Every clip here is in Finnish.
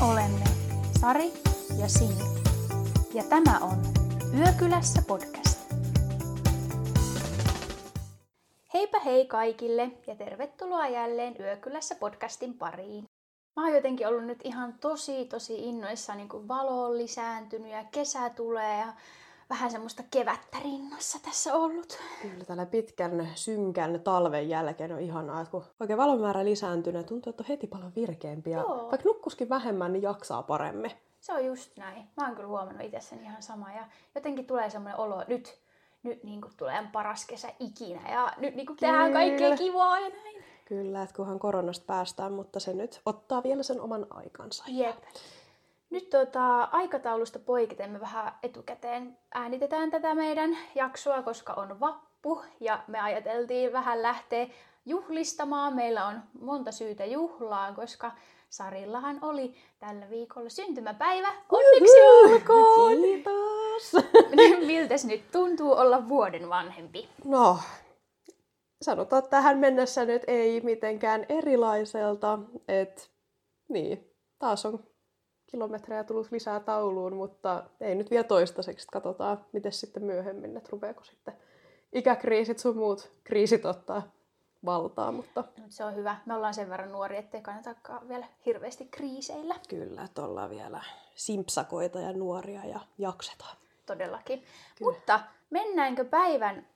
olemme Sari ja Sini. Ja tämä on Yökylässä podcast. Heipä hei kaikille ja tervetuloa jälleen Yökylässä podcastin pariin. Mä oon jotenkin ollut nyt ihan tosi tosi innoissani, niin kun valo on lisääntynyt ja kesä tulee ja vähän semmoista kevättä rinnassa tässä ollut. Kyllä tällä pitkän synkän talven jälkeen on ihanaa, että kun oikein valomäärä lisääntyy, tuntuu, että on heti paljon virkeämpi. Ja Joo. vaikka nukkuskin vähemmän, niin jaksaa paremmin. Se on just näin. Mä oon kyllä huomannut itsessäni ihan sama. Ja jotenkin tulee semmoinen olo, nyt, nyt niin kuin tulee paras kesä ikinä. Ja nyt niin kuin tehdään kaikkea kivaa ja näin. Kyllä, että kunhan koronasta päästään, mutta se nyt ottaa vielä sen oman aikansa. Jep. Nyt tota, aikataulusta poiketen me vähän etukäteen äänitetään tätä meidän jaksoa, koska on vappu ja me ajateltiin vähän lähteä juhlistamaan. Meillä on monta syytä juhlaan, koska Sarillahan oli tällä viikolla syntymäpäivä. Onneksi olkoon! Kiitos! Miltäs nyt tuntuu olla vuoden vanhempi? No, sanotaan, että tähän mennessä nyt ei mitenkään erilaiselta. Et, niin, taas on kilometrejä tullut lisää tauluun, mutta ei nyt vielä toistaiseksi. Katsotaan, miten sitten myöhemmin, että rupeako sitten ikäkriisit sun muut kriisit ottaa valtaa, mutta Mut se on hyvä. Me ollaan sen verran nuori, ettei kannatakaan vielä hirveästi kriiseillä. kyllä, että ollaan vielä simpsakoita ja nuoria ja jaksetaan. Todellakin. Mutta mennäänkö päivän,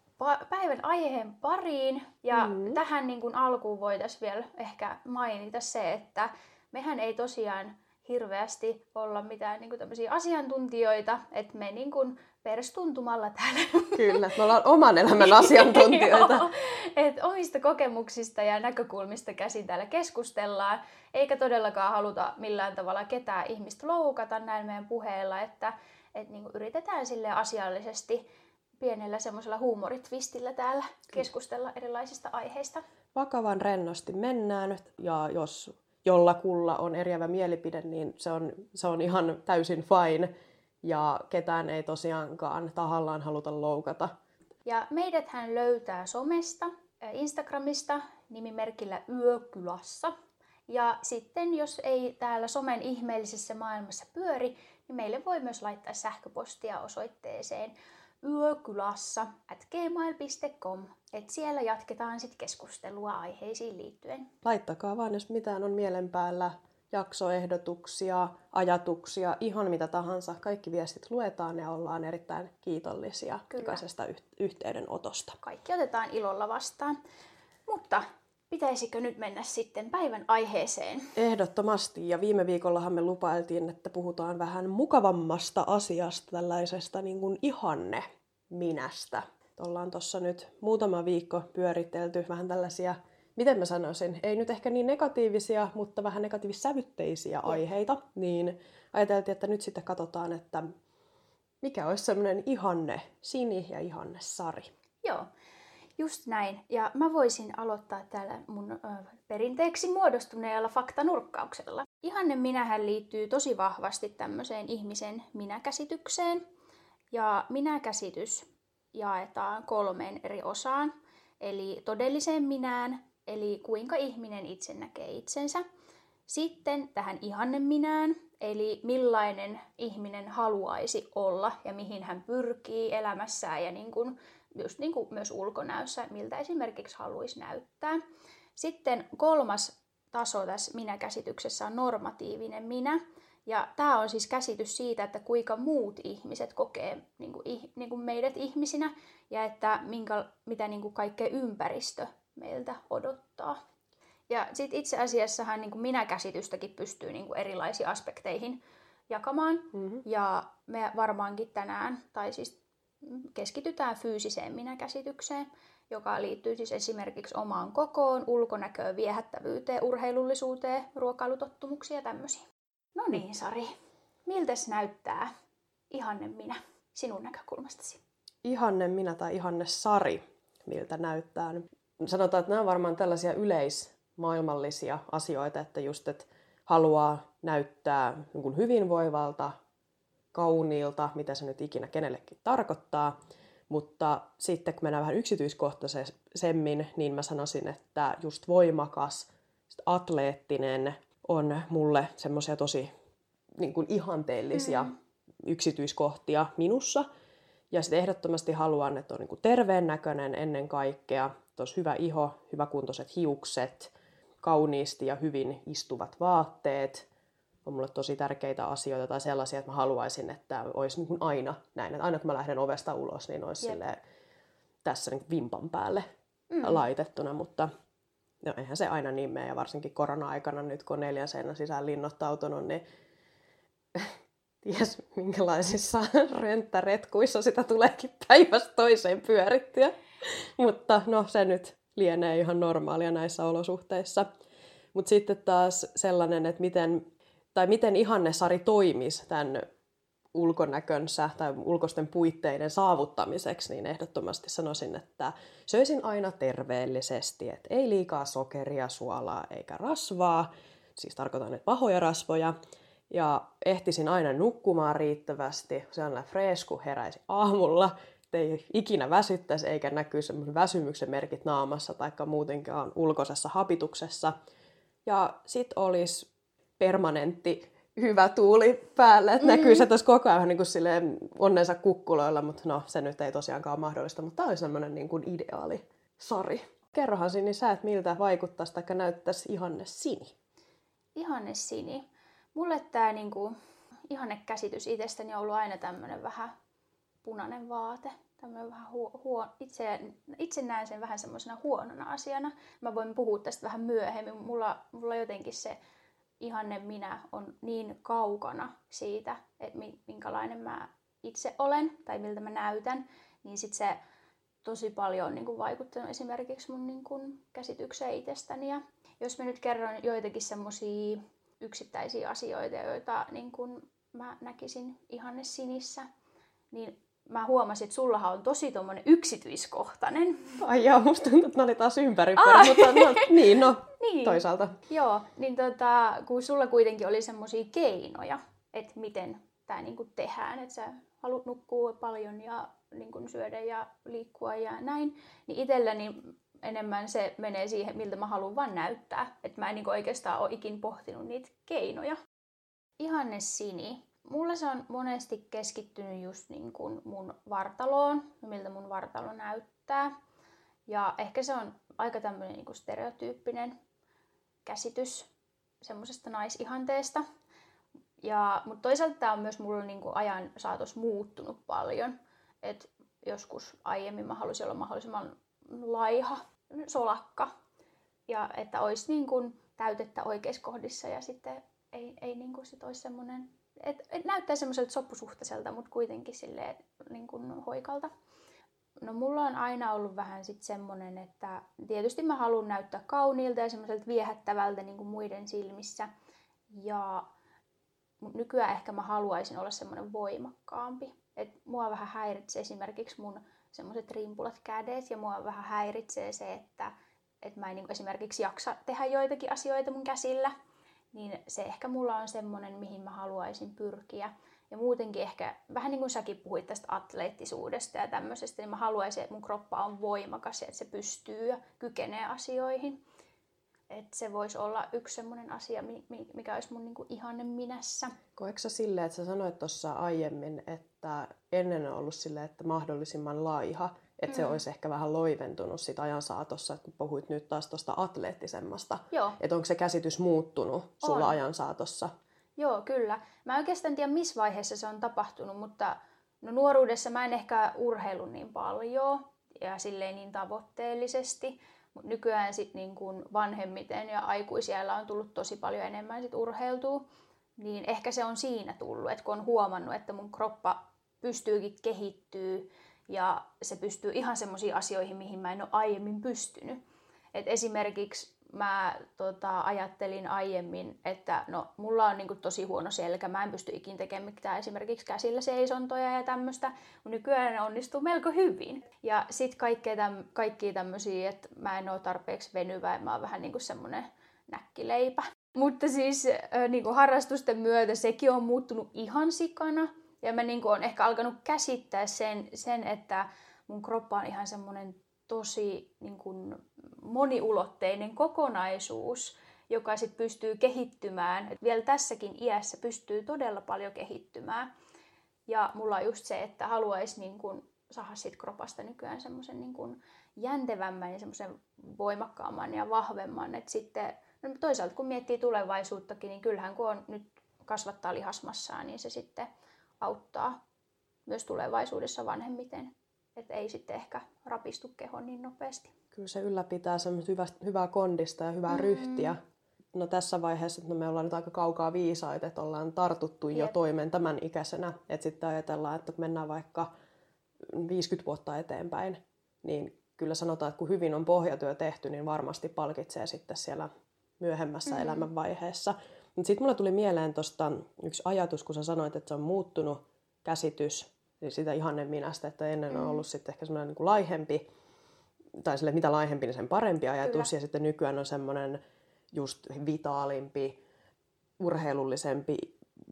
päivän aiheen pariin? Ja Mm. mm. tähän niin kuin alkuun voitaisiin vielä ehkä mainita se, että mehän ei tosiaan hirveästi olla mitään niin kuin tämmöisiä asiantuntijoita, että me niin kuin perstuntumalla täällä Kyllä, että me ollaan oman elämän asiantuntijoita. Joo, et omista kokemuksista ja näkökulmista käsin täällä keskustellaan, eikä todellakaan haluta millään tavalla ketään ihmistä loukata näin meidän puheella, että et niinku yritetään sille asiallisesti pienellä semmoisella huumoritvistillä täällä keskustella erilaisista aiheista. vakavan rennosti mennään ja jos jollakulla on eriävä mielipide, niin se on, se on ihan täysin fine ja ketään ei tosiaankaan tahallaan haluta loukata. Ja meidät hän löytää somesta, äh, Instagramista nimimerkillä Yökylassa. Ja sitten jos ei täällä somen ihmeellisessä maailmassa pyöri, niin meille voi myös laittaa sähköpostia osoitteeseen yökylassa at gmail.com. Et siellä jatketaan sitten keskustelua aiheisiin liittyen. Laittakaa vaan, jos mitään on mielen päällä, jaksoehdotuksia, ajatuksia, ihan mitä tahansa. Kaikki viestit luetaan ja ollaan erittäin kiitollisia Kyllä. jokaisesta yh- yhteydenotosta. Kaikki otetaan ilolla vastaan. Mutta pitäisikö nyt mennä sitten päivän aiheeseen? Ehdottomasti. Ja viime viikollahan me lupailtiin, että puhutaan vähän mukavammasta asiasta, tällaisesta niin kuin ihanne minästä. Ollaan tuossa nyt muutama viikko pyöritelty vähän tällaisia, miten mä sanoisin, ei nyt ehkä niin negatiivisia, mutta vähän negatiivissävytteisiä aiheita. Niin ajateltiin, että nyt sitten katsotaan, että mikä olisi semmoinen ihanne Sini ja ihanne Sari. Joo, just näin. Ja mä voisin aloittaa täällä mun ö, perinteeksi muodostuneella faktanurkkauksella. Ihanne minähän liittyy tosi vahvasti tämmöiseen ihmisen minäkäsitykseen. Ja minäkäsitys jaetaan kolmeen eri osaan. Eli todelliseen minään, eli kuinka ihminen itse näkee itsensä. Sitten tähän ihanne minään, eli millainen ihminen haluaisi olla ja mihin hän pyrkii elämässään ja niin kuin, just niin kuin myös ulkonäössä, miltä esimerkiksi haluaisi näyttää. Sitten kolmas taso tässä minäkäsityksessä on normatiivinen minä. Ja tämä on siis käsitys siitä, että kuinka muut ihmiset kokee niin kuin, niin kuin meidät ihmisinä ja että minkä, mitä niin kuin kaikkea ympäristö meiltä odottaa. Ja sitten itse asiassahan niin kuin minäkäsitystäkin pystyy niin kuin erilaisiin aspekteihin jakamaan. Mm-hmm. Ja me varmaankin tänään, tai siis keskitytään fyysiseen minäkäsitykseen, joka liittyy siis esimerkiksi omaan kokoon, ulkonäköön, viehättävyyteen, urheilullisuuteen, ruokailutottumuksiin ja tämmöisiin. No niin, Sari. Miltäs näyttää ihanne minä sinun näkökulmastasi? ihanne minä tai ihanne Sari, miltä näyttää. Sanotaan, että nämä on varmaan tällaisia yleismaailmallisia asioita, että just, että haluaa näyttää niin kuin hyvinvoivalta, kauniilta, mitä se nyt ikinä kenellekin tarkoittaa. Mutta sitten kun mennään vähän yksityiskohtaisemmin, niin mä sanoisin, että just voimakas, atleettinen on mulle semmoisia tosi niin kuin ihanteellisia mm. yksityiskohtia minussa. Ja sitten ehdottomasti haluan, että on niin kuin terveen näköinen ennen kaikkea, tos hyvä iho, hyväkuntoiset hiukset, kauniisti ja hyvin istuvat vaatteet. On mulle tosi tärkeitä asioita tai sellaisia, että mä haluaisin, että olisi niin kuin aina näin. Että aina kun mä lähden ovesta ulos, niin olisi yep. tässä niin vimpan päälle mm. laitettuna. Mutta no, eihän se aina niin mene. Ja varsinkin korona-aikana nyt, kun neljän seinän sisään linnoittautunut, niin ties minkälaisissa rönttäretkuissa sitä tuleekin päivästä toiseen pyörittyä. Mutta no se nyt lienee ihan normaalia näissä olosuhteissa. Mutta sitten taas sellainen, että miten, tai miten ihanne Sari toimisi tämän ulkonäkönsä tai ulkoisten puitteiden saavuttamiseksi, niin ehdottomasti sanoisin, että söisin aina terveellisesti, että ei liikaa sokeria, suolaa eikä rasvaa, siis tarkoitan, että pahoja rasvoja, ja ehtisin aina nukkumaan riittävästi, sellainen fresh, kun heräisi aamulla, ei ikinä väsyttäisi eikä näkyisi väsymyksen merkit naamassa tai muutenkaan ulkoisessa hapituksessa. Ja sitten olisi permanentti hyvä tuuli päälle, että mm. näkyy se tässä koko ajan niin kuin silleen onnensa kukkuloilla, mutta no se nyt ei tosiaankaan ole mahdollista, mutta tämä olisi semmoinen niin kuin ideaali sari. Kerrohan Sini sä, että miltä vaikuttaisi tai näyttäisi ihanne Sini? Ihanne Sini. Mulle tämä niinku, ihanne käsitys itsestäni on ollut aina tämmöinen vähän punainen vaate. Tämmöinen vähän huo, huo, itse, itse näen sen vähän semmoisena huonona asiana. Mä voin puhua tästä vähän myöhemmin. Mulla, mulla jotenkin se ihanne minä on niin kaukana siitä, että minkälainen mä itse olen tai miltä mä näytän, niin sit se tosi paljon on niin kuin vaikuttanut esimerkiksi mun niin kuin käsitykseen itsestäni. Ja jos mä nyt kerron joitakin semmoisia yksittäisiä asioita, joita niin kuin mä näkisin ihanne sinissä, niin mä huomasin, että sullahan on tosi tommonen yksityiskohtainen. Ai joo, musta tuntuu, että ne oli taas ympäri, mutta no, niin, no, niin. toisaalta. Joo, niin tota, kun sulla kuitenkin oli semmoisia keinoja, että miten tämä niinku tehdään, että sä haluat nukkua paljon ja niinku syödä ja liikkua ja näin, niin itselläni enemmän se menee siihen, miltä mä haluan vaan näyttää. Että mä en niinku oikeastaan ole ikin pohtinut niitä keinoja. Ihanne Sini mulla se on monesti keskittynyt just niin kuin mun vartaloon, miltä mun vartalo näyttää. Ja ehkä se on aika tämmöinen niin stereotyyppinen käsitys semmoisesta naisihanteesta. Ja, mutta toisaalta tämä on myös mulla niin kuin ajan saatossa muuttunut paljon. Et joskus aiemmin mä halusin olla mahdollisimman laiha, solakka. Ja että olisi niin kuin täytettä oikeissa kohdissa ja sitten ei, ei niin kuin sit olisi semmoinen et, et näyttää semmoiselta soppusuhtaiselta, mutta kuitenkin silleen niin kuin hoikalta. No mulla on aina ollut vähän sit semmonen, että tietysti mä haluan näyttää kauniilta ja semmoiselta viehättävältä niin kuin muiden silmissä. Ja nykyään ehkä mä haluaisin olla semmoinen voimakkaampi. Et mua vähän häiritsee esimerkiksi mun semmoiset rimpulat kädet ja mua vähän häiritsee se, että et mä en niin esimerkiksi jaksa tehdä joitakin asioita mun käsillä niin se ehkä mulla on semmoinen, mihin mä haluaisin pyrkiä. Ja muutenkin ehkä, vähän niin kuin säkin puhuit tästä atleettisuudesta ja tämmöisestä, niin mä haluaisin, että mun kroppa on voimakas ja että se pystyy ja kykenee asioihin. Että se voisi olla yksi semmoinen asia, mikä olisi mun niinku ihanne minässä. Koetko silleen, että sä sanoit tuossa aiemmin, että ennen on ollut silleen, että mahdollisimman laiha, että mm. se olisi ehkä vähän loiventunut sit ajan saatossa, kun puhuit nyt taas tuosta atleettisemmasta. Että onko se käsitys muuttunut sulla on. ajan saatossa? Joo, kyllä. Mä oikeastaan tiedä, missä vaiheessa se on tapahtunut, mutta no nuoruudessa mä en ehkä urheilu niin paljon ja silleen niin tavoitteellisesti. Mutta nykyään sit niin kun vanhemmiten ja aikuisiellä on tullut tosi paljon enemmän sit urheiltua. Niin ehkä se on siinä tullut, että kun on huomannut, että mun kroppa pystyykin kehittyy ja se pystyy ihan semmoisiin asioihin, mihin mä en ole aiemmin pystynyt. Et esimerkiksi mä tota, ajattelin aiemmin, että no, mulla on niinku tosi huono selkä, mä en pysty ikin tekemään mitään esimerkiksi käsillä seisontoja ja tämmöistä, mutta nykyään ne onnistuu melko hyvin. Ja sitten kaikkea täm, kaikkia tämmöisiä, että mä en ole tarpeeksi venyvä, mä oon vähän niinku semmonen näkkileipä. Mutta siis äh, niinku harrastusten myötä sekin on muuttunut ihan sikana. Ja mä niin oon ehkä alkanut käsittää sen, sen, että mun kroppa on ihan semmoinen tosi niin kuin moniulotteinen kokonaisuus. joka sitten pystyy kehittymään. Et vielä tässäkin iässä pystyy todella paljon kehittymään. Ja mulla on just se, että haluaisi niin kun saada siitä kropasta nykyään semmoisen niin kun jäntevämmän ja semmoisen voimakkaamman ja vahvemman. Et sitten, no toisaalta kun miettii tulevaisuuttakin, niin kyllähän kun on nyt kasvattaa lihasmassaa, niin se sitten auttaa myös tulevaisuudessa vanhemmiten. Että ei sitten ehkä rapistu keho niin nopeasti. Kyllä se ylläpitää semmoista hyvää, hyvää kondista ja hyvää mm. ryhtiä. No tässä vaiheessa no me ollaan nyt aika kaukaa viisaita, että ollaan tartuttu Jep. jo toimeen tämän ikäisenä. Että sitten ajatellaan, että mennään vaikka 50 vuotta eteenpäin, niin kyllä sanotaan, että kun hyvin on pohjatyö tehty, niin varmasti palkitsee sitten siellä myöhemmässä mm. elämänvaiheessa. Mutta sitten mulla tuli mieleen tuosta yksi ajatus, kun sä sanoit, että se on muuttunut käsitys niin sitä ihanne minästä, että ennen on mm. ollut sitten ehkä semmoinen niin laihempi, tai sille mitä laihempi, niin sen parempi ajatus, Kyllä. ja sitten nykyään on semmoinen just vitaalimpi, urheilullisempi,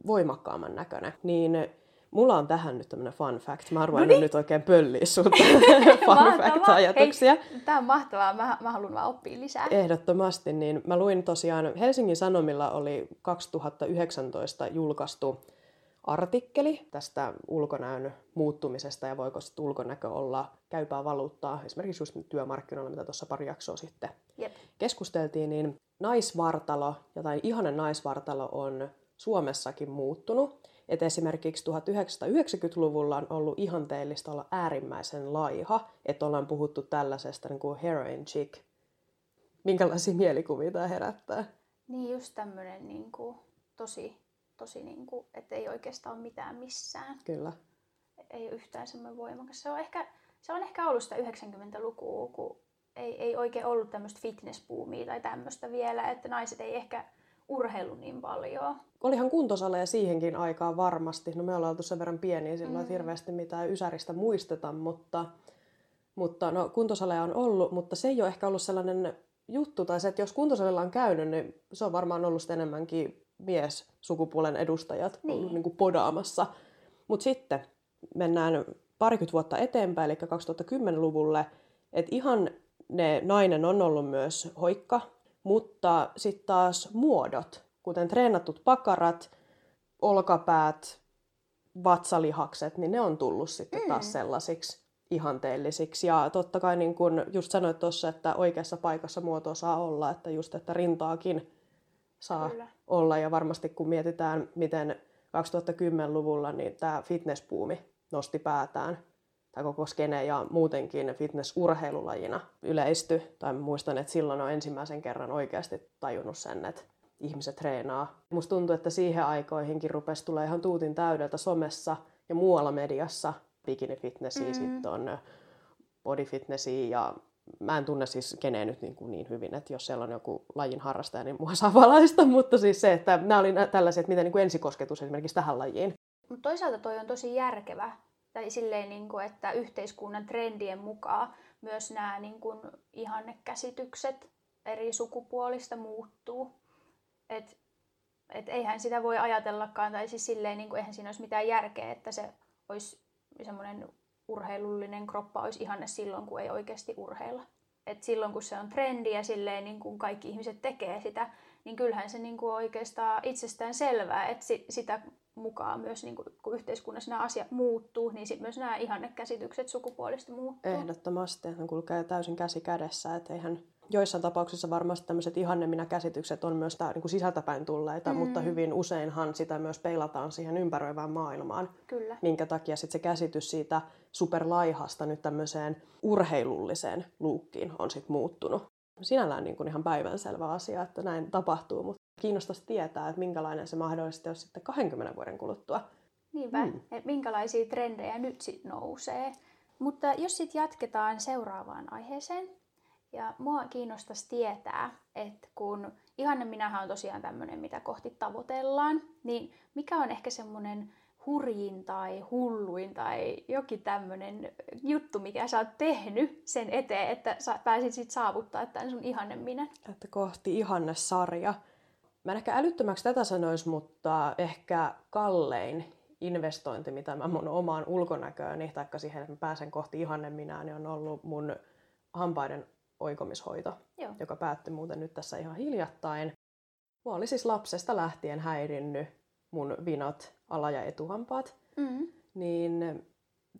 voimakkaamman näköinen. Niin mulla on tähän nyt tämmöinen fun fact. Mä arvoin no niin. nyt oikein pölliä sulta fun fact-ajatuksia. Tää on mahtavaa. Mä, mä haluan vaan oppia lisää. Ehdottomasti. Niin mä luin tosiaan, Helsingin Sanomilla oli 2019 julkaistu artikkeli tästä ulkonäön muuttumisesta ja voiko sitten ulkonäkö olla käypää valuuttaa esimerkiksi just työmarkkinoilla, mitä tuossa pari jaksoa sitten Jep. keskusteltiin, niin naisvartalo ja tai ihanen naisvartalo on Suomessakin muuttunut. Et esimerkiksi 1990-luvulla on ollut ihanteellista olla äärimmäisen laiha, että ollaan puhuttu tällaisesta niin kuin heroin chick. Minkälaisia mielikuvia tämä herättää? Niin just tämmöinen niin kuin, tosi tosi niin kuin, että ei oikeastaan ole mitään missään. Kyllä. Ei ole yhtään semmoinen voimakas. Se on ehkä, se on ehkä ollut sitä 90-lukua, kun ei, ei oikein ollut tämmöistä fitnessbuumia tai tämmöistä vielä, että naiset ei ehkä urheilu niin paljon. Olihan kuntosaleja siihenkin aikaan varmasti. No me ollaan oltu sen verran pieniä silloin, mm. että hirveästi mitään ysäristä muisteta, mutta, mutta no, kuntosaleja on ollut, mutta se ei ole ehkä ollut sellainen juttu, tai se, että jos kuntosalilla on käynyt, niin se on varmaan ollut enemmänkin mies sukupuolen edustajat niin. ollut niin kuin podaamassa. Mutta sitten mennään parikymmentä vuotta eteenpäin, eli 2010-luvulle, että ihan ne nainen on ollut myös hoikka, mutta sitten taas muodot, kuten treenatut pakarat, olkapäät, vatsalihakset, niin ne on tullut sitten taas mm. sellaisiksi ihanteellisiksi. Ja totta kai niin kun just sanoit tuossa, että oikeassa paikassa muoto saa olla, että just että rintaakin saa Kyllä. olla. Ja varmasti kun mietitään, miten 2010-luvulla niin tämä fitnesspuumi nosti päätään, tai koko skene ja muutenkin fitnessurheilulajina yleisty. Tai muistan, että silloin on ensimmäisen kerran oikeasti tajunnut sen, että ihmiset treenaa. Musta tuntuu, että siihen aikoihinkin rupesi tulee ihan tuutin täydeltä somessa ja muualla mediassa bikini fitnessia, mm-hmm. sitten on body fitnessia ja mä en tunne siis keneen nyt niin, kuin niin hyvin, että jos siellä on joku lajin harrastaja, niin mua saa valaista, mutta siis se, että nämä oli tällaisia, että miten niin kuin ensikosketus esimerkiksi tähän lajiin. Mutta toisaalta toi on tosi järkevä, tai silleen, niin kuin, että yhteiskunnan trendien mukaan myös nämä niin kuin, ihannekäsitykset eri sukupuolista muuttuu. Et, et eihän sitä voi ajatellakaan, tai siis silleen, niin kuin, eihän siinä olisi mitään järkeä, että se olisi semmoinen urheilullinen kroppa olisi ihanne silloin, kun ei oikeasti urheilla. Et silloin, kun se on trendi ja silleen, niin kun kaikki ihmiset tekee sitä, niin kyllähän se niin kuin oikeastaan itsestään selvää, että sitä mukaan myös, niin kuin, kun yhteiskunnassa nämä asiat muuttuu, niin sitten myös nämä ihannekäsitykset sukupuolista muuttuu. Ehdottomasti, ne kulkee täysin käsi kädessä, että eihän joissain tapauksissa varmasti tämmöiset ihanneminä-käsitykset on myös tää, niin kuin sisältäpäin tulleita, mm. mutta hyvin useinhan sitä myös peilataan siihen ympäröivään maailmaan. Kyllä. Minkä takia sitten se käsitys siitä superlaihasta nyt tämmöiseen urheilulliseen luukkiin on sitten muuttunut. Sinällään niin kuin ihan päivänselvä asia, että näin tapahtuu, mutta kiinnostaisi tietää, että minkälainen se mahdollisesti on sitten 20 vuoden kuluttua. Niinpä, mm. että minkälaisia trendejä nyt sitten nousee. Mutta jos sitten jatketaan seuraavaan aiheeseen, ja mua kiinnostaisi tietää, että kun ihanne minähän on tosiaan tämmöinen, mitä kohti tavoitellaan, niin mikä on ehkä semmoinen hurjin tai hulluin tai jokin tämmöinen juttu, mikä sä oot tehnyt sen eteen, että sä pääsit sit saavuttaa tämän sun ihanne minä? Että kohti ihanne sarja. Mä en ehkä älyttömäksi tätä sanois, mutta ehkä kallein investointi, mitä mä mun omaan ulkonäkööni, taikka siihen, että mä pääsen kohti ihanne minä, niin on ollut mun hampaiden oikomishoito, Joo. joka päättyi muuten nyt tässä ihan hiljattain. mua oli siis lapsesta lähtien häirinnyt mun vinot, ala- ja etuhampaat. Mm. Niin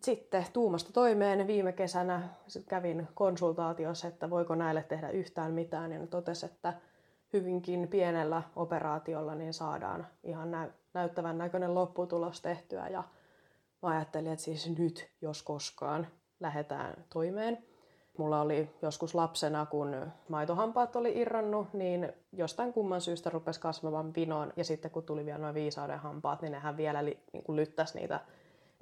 sitten tuumasta toimeen viime kesänä kävin konsultaatiossa, että voiko näille tehdä yhtään mitään. Ja ne totesi, että hyvinkin pienellä operaatiolla niin saadaan ihan nä- näyttävän näköinen lopputulos tehtyä. Ja mä ajattelin, että siis nyt, jos koskaan, lähdetään toimeen. Mulla oli joskus lapsena, kun maitohampaat oli irronnut, niin jostain kumman syystä rupesi kasvamaan vinoon. Ja sitten kun tuli vielä noin viisauden hampaat, niin nehän vielä li, niin kuin lyttäisi niitä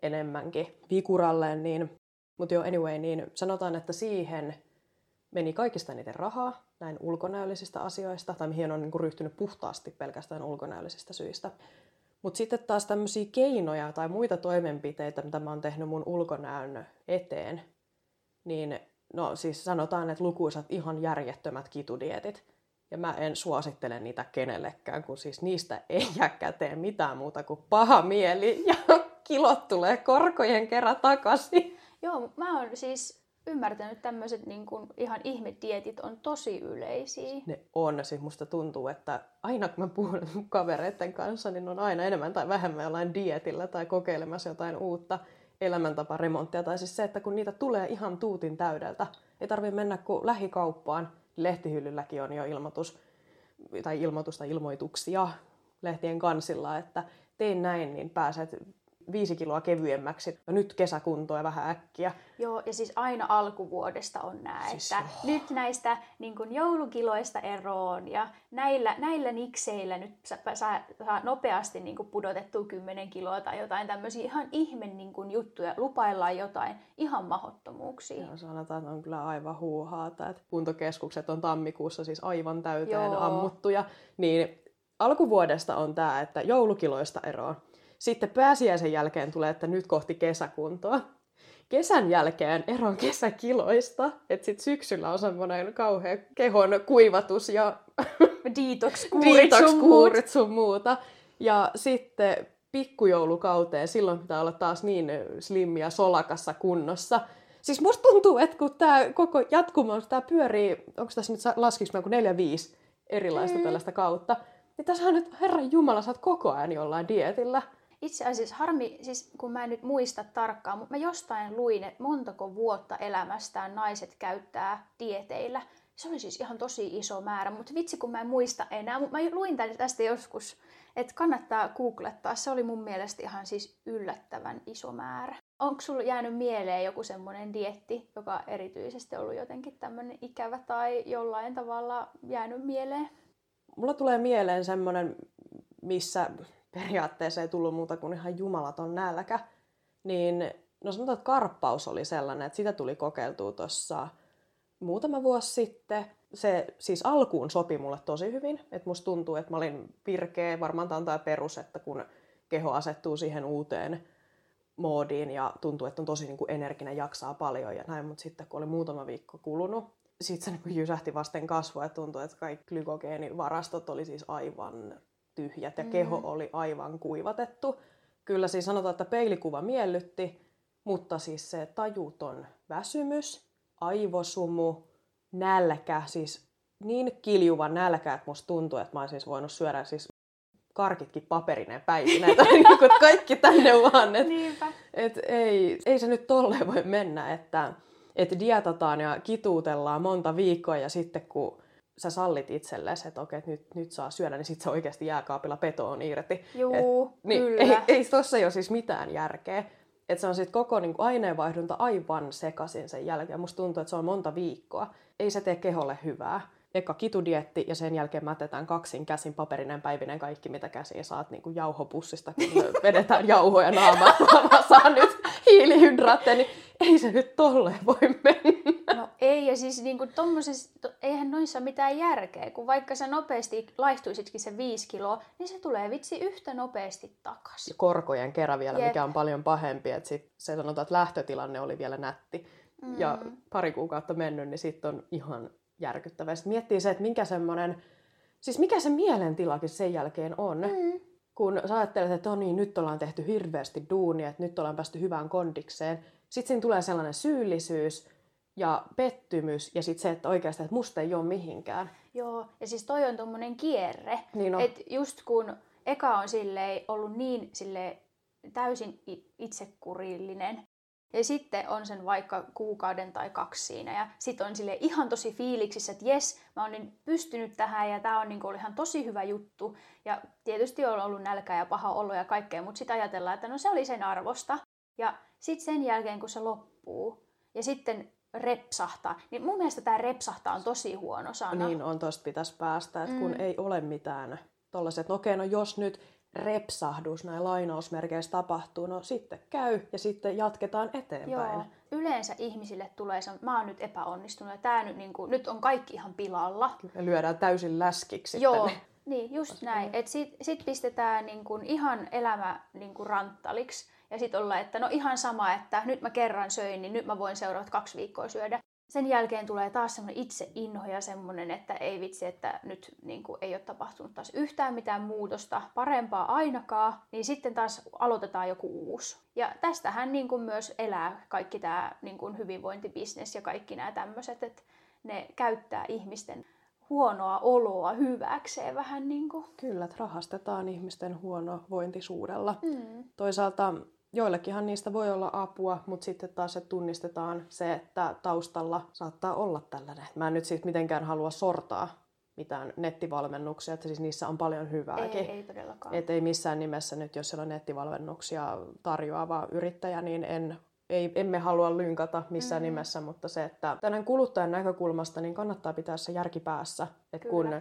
enemmänkin vikuralle. Niin, mutta jo anyway, niin sanotaan, että siihen meni kaikista niiden rahaa näin ulkonäöllisistä asioista, tai mihin on niin kuin ryhtynyt puhtaasti pelkästään ulkonäöllisistä syistä. Mutta sitten taas tämmöisiä keinoja tai muita toimenpiteitä, mitä mä oon tehnyt mun ulkonäön eteen, niin no siis sanotaan, että lukuisat ihan järjettömät kitudietit. Ja mä en suosittele niitä kenellekään, kun siis niistä ei jää käteen mitään muuta kuin paha mieli ja kilot tulee korkojen kerran takaisin. Joo, mä oon siis ymmärtänyt, tämmöiset niin kuin ihan ihmedietit on tosi yleisiä. Ne on. Siis musta tuntuu, että aina kun mä puhun kavereiden kanssa, niin on aina enemmän tai vähemmän jollain dietillä tai kokeilemassa jotain uutta elämäntaparemonttia. Tai siis se, että kun niitä tulee ihan tuutin täydeltä, ei tarvitse mennä kuin lähikauppaan. Lehtihyllylläkin on jo ilmoitus, tai ilmoitusta ilmoituksia lehtien kansilla, että tein näin, niin pääset viisi kiloa kevyemmäksi. No nyt kesäkuntoa vähän äkkiä. Joo, ja siis aina alkuvuodesta on nämä, Siis että joo. nyt näistä niin kuin joulukiloista eroon ja näillä, näillä nikseillä nyt saa, saa, saa nopeasti niin kuin pudotettua 10 kiloa tai jotain tämmöisiä ihan ihme niin kuin juttuja, lupaillaan jotain ihan mahdottomuuksia. Ja sanotaan, että on kyllä aivan huuhaata, että kuntokeskukset on tammikuussa siis aivan täyteen Joo. ammuttuja. Niin alkuvuodesta on tämä, että joulukiloista eroon. Sitten pääsiäisen jälkeen tulee, että nyt kohti kesäkuntoa. Kesän jälkeen eron kesäkiloista, että sitten syksyllä on semmoinen kauhea kehon kuivatus ja Detox-kuurit sun muut. detox-kuurit sun muuta. Ja sitten pikkujoulukauteen, silloin pitää olla taas niin slimmiä solakassa kunnossa. Siis musta tuntuu, että kun tämä koko jatkumo, tämä pyörii, onko tässä nyt laskiks mä neljä viisi erilaista Mm. tällaista kautta, niin tässä on nyt, herran jumala, sä oot koko ajan jollain dietillä. Itse asiassa harmi, siis kun mä en nyt muista tarkkaan, mutta mä jostain luin, että montako vuotta elämästään naiset käyttää dieteillä. Se oli siis ihan tosi iso määrä, mutta vitsi kun mä en muista enää. Mutta mä luin tästä joskus, että kannattaa googlettaa. Se oli mun mielestä ihan siis yllättävän iso määrä. Onko sulla jäänyt mieleen joku semmoinen dietti, joka erityisesti ollut jotenkin tämmöinen ikävä tai jollain tavalla jäänyt mieleen? Mulla tulee mieleen semmoinen, missä periaatteessa ei tullut muuta kuin ihan jumalaton nälkä. Niin, no sanotaan, että karppaus oli sellainen, että sitä tuli kokeiltua tuossa muutama vuosi sitten. Se siis alkuun sopi mulle tosi hyvin. Että musta tuntuu, että mä olin virkeä. Varmaan tämä perus, että kun keho asettuu siihen uuteen moodiin ja tuntuu, että on tosi niin kuin energinen, jaksaa paljon ja näin. Mutta sitten kun oli muutama viikko kulunut, sitten se niin jysähti vasten kasvua ja tuntui, että kaikki glykogeenivarastot oli siis aivan tyhjät ja Mm. keho oli aivan kuivatettu. Kyllä siis sanotaan, että peilikuva miellytti, mutta siis se tajuton väsymys, aivosumu, nälkä, siis niin kiljuva nälkä, että musta tuntuu, että mä olisin siis voinut syödä siis karkitkin paperineen päivinä, tai niin kuin kaikki tänne vaan, että et ei, ei se nyt tolleen voi mennä, että et dietataan ja kituutellaan monta viikkoa ja sitten kun sä sallit itsellesi, että okei, nyt, nyt saa syödä, niin sitten se oikeasti jääkaapilla petoon irti. Juu, Niin, kyllä. ei, ei tossa ei ole siis mitään järkeä. Että se on sitten koko niin aineenvaihdunta aivan sekaisin sen jälkeen. Musta tuntuu, että se on monta viikkoa. Ei se tee keholle hyvää. Eka kitudietti ja sen jälkeen mätetään kaksin käsin paperinen päivinen kaikki, mitä käsiin saat niin kuin jauhopussista, kun vedetään jauhoja naamaan, mä saan nyt hiilihydraatteja, niin ei se nyt tolleen voi mennä. Ei, ja siis tommosessa, to, eihän noissa mitään järkeä, kun vaikka sä nopeasti laihtuisitkin se viisi kiloa, niin se tulee vitsi yhtä nopeasti takas. Ja korkojen kerran vielä, Jep. mikä on paljon pahempi, että sit se sanotaan, että lähtötilanne oli vielä nätti. Mm. ja pari kuukautta mennyt, niin sitten on ihan järkyttävää. Sitten miettii se, että mikä semmoinen, siis mikä se mielentilakin sen jälkeen on. Mm. Kun sä ajattelet, että on niin, nyt ollaan tehty hirveästi duunia, että nyt ollaan päästy hyvään kondikseen. Sitten siinä tulee sellainen syyllisyys ja pettymys ja sitten se, että oikeasti, että musta ei ole mihinkään. Joo, ja siis toi on tuommoinen kierre, Niin on. että just kun eka on silleen ollut niin silleen täysin itsekurillinen, ja sitten on sen vaikka kuukauden tai kaksi siinä, ja sitten on sille ihan tosi fiiliksissä, että jes, mä oon niin pystynyt tähän, ja tämä on niin ollut ihan tosi hyvä juttu, ja tietysti on ollut nälkä ja paha olo ja kaikkea, mutta sitten ajatellaan, että no se oli sen arvosta, ja sitten sen jälkeen, kun se loppuu, ja sitten repsahtaa, niin mun mielestä tämä repsahtaa on tosi huono sana. Niin on, tosta pitäisi päästä, että kun Mm. ei ole mitään tollaset, no okei, no jos nyt repsahdus näin lainausmerkeissä tapahtuu, no sitten käy ja sitten jatketaan eteenpäin. Joo. Yleensä ihmisille tulee se, mä oon nyt epäonnistunut ja tää nyt, niin kuin, nyt on kaikki ihan pilalla. Me lyödään täysin läskiksi Joo, sitten. niin just näin. Et sit, sit pistetään niin kuin ihan elämä niin kuin ranttaliksi ja sitten ollaan, että no ihan sama, että nyt mä kerran söin, niin nyt mä voin seuraavat kaksi viikkoa syödä. Sen jälkeen tulee taas semmoinen itse inho ja semmoinen, että ei vitsi, että nyt niin kuin, ei ole tapahtunut taas yhtään mitään muutosta, parempaa ainakaan, niin sitten taas aloitetaan joku uusi. Ja tästähän niin kuin, myös elää kaikki tämä niin kuin, hyvinvointibisnes ja kaikki nämä tämmöiset, että ne käyttää ihmisten huonoa oloa hyväkseen vähän niin kuin. Kyllä, että rahastetaan ihmisten huonovointisuudella. Mm. Toisaalta joillekinhan niistä voi olla apua, mutta sitten taas se tunnistetaan se, että taustalla saattaa olla tällainen. Mä en nyt siitä mitenkään halua sortaa mitään nettivalmennuksia, että siis niissä on paljon hyvääkin. Ei, ei todellakaan. Et ei missään nimessä nyt, jos siellä on nettivalmennuksia tarjoava yrittäjä, niin en, ei, emme halua lynkata missään Mm. mm. nimessä, mutta se, että tänään kuluttajan näkökulmasta niin kannattaa pitää se järki päässä, että kun Kyllä.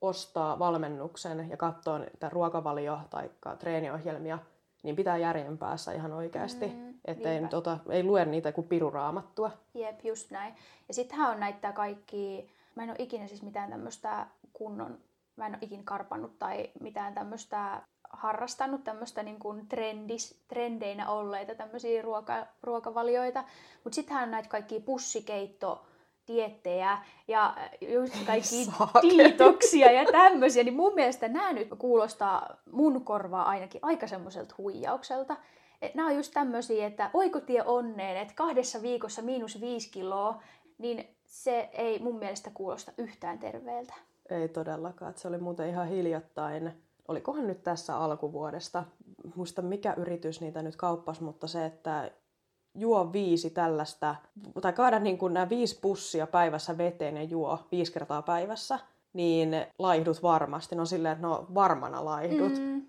ostaa valmennuksen ja katsoo ruokavalio- tai treeniohjelmia, niin pitää järjen päässä ihan oikeasti. Mm, Mm, Ettei niinpä. nyt ota, ei lue niitä kuin piruraamattua. Jep, just näin. Ja sittenhän on näitä kaikki, mä en ole ikinä siis mitään tämmöistä kunnon, mä en ole ikinä karpannut tai mitään tämmöistä harrastanut tämmöistä niin kuin trendis, trendeinä olleita tämmöisiä ruoka, ruokavalioita. Mutta sittenhän on näitä kaikki pussikeitto, diettejä ja just kaikki Saakeli. diitoksia ja tämmöisiä, niin mun mielestä nämä nyt kuulostaa mun korvaa ainakin aika semmoiselta huijaukselta. Et nämä on just tämmöisiä, että oikotie onneen, että kahdessa viikossa miinus viisi kiloa, niin se ei mun mielestä kuulosta yhtään terveeltä. Ei todellakaan. Se oli muuten ihan hiljattain. Olikohan nyt tässä alkuvuodesta? Muista mikä yritys niitä nyt kauppas, mutta se, että juo viisi tällaista, tai kaada niin kuin nämä viisi pussia päivässä veteen ja juo viisi kertaa päivässä, niin laihdut varmasti. No silleen, että no varmana laihdut. Mm.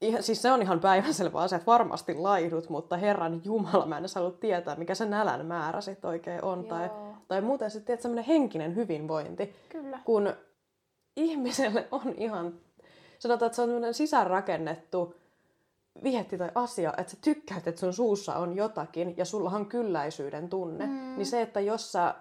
Ihan, siis se on ihan päivänselvä asia, että varmasti laihdut, mutta Herran Jumala, mä en edes halua tietää, mikä se nälän määrä sitten oikein on. Tai, Joo. tai muuten sitten semmoinen henkinen hyvinvointi kyllä. kun ihmiselle on ihan, sanotaan, että se on sisäänrakennettu vietti tai asia, että sä tykkäät, että sun suussa on jotakin ja sulla on kylläisyyden tunne, Mm. niin se, että jos sä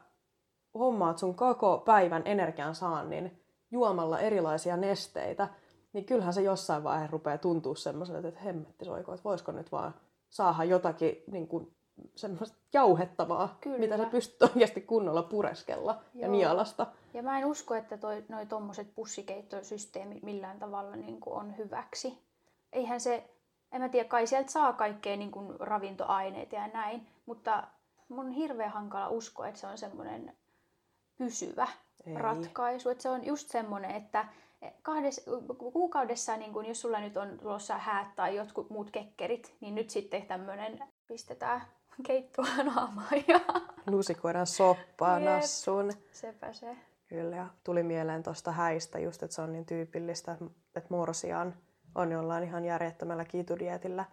hommaat sun koko päivän energian saannin juomalla erilaisia nesteitä, niin kyllähän se jossain vaiheessa rupeaa tuntua semmoiselta, että hemmetti soiko, että voisiko nyt vaan saada jotakin niin kuin, semmoista jauhettavaa, Kyllä. mitä sä pystyt oikeasti kunnolla pureskella ja Joo. nialasta. Ja mä en usko, että toi, noi tommoset pussikeittosysteemit millään tavalla niin kuin on hyväksi. Eihän se, en mä tiedä, kai sieltä saa kaikkea niin kuin ravintoaineita ja näin, mutta mun on hirveän hankala uskoa, että se on semmoinen pysyvä Ei. ratkaisu. Että se on just semmoinen, että kahdes, kuukaudessa, niin kun, jos sulla nyt on tulossa häät tai jotkut muut kekkerit, niin nyt sitten tämmöinen pistetään keittoa naamaan ja lusikoidaan soppaa Jep. nassun. sepä se. Kyllä, ja tuli mieleen tuosta häistä just, että se on niin tyypillistä, että morsian on jollain ihan järjettömällä kiitudietillä.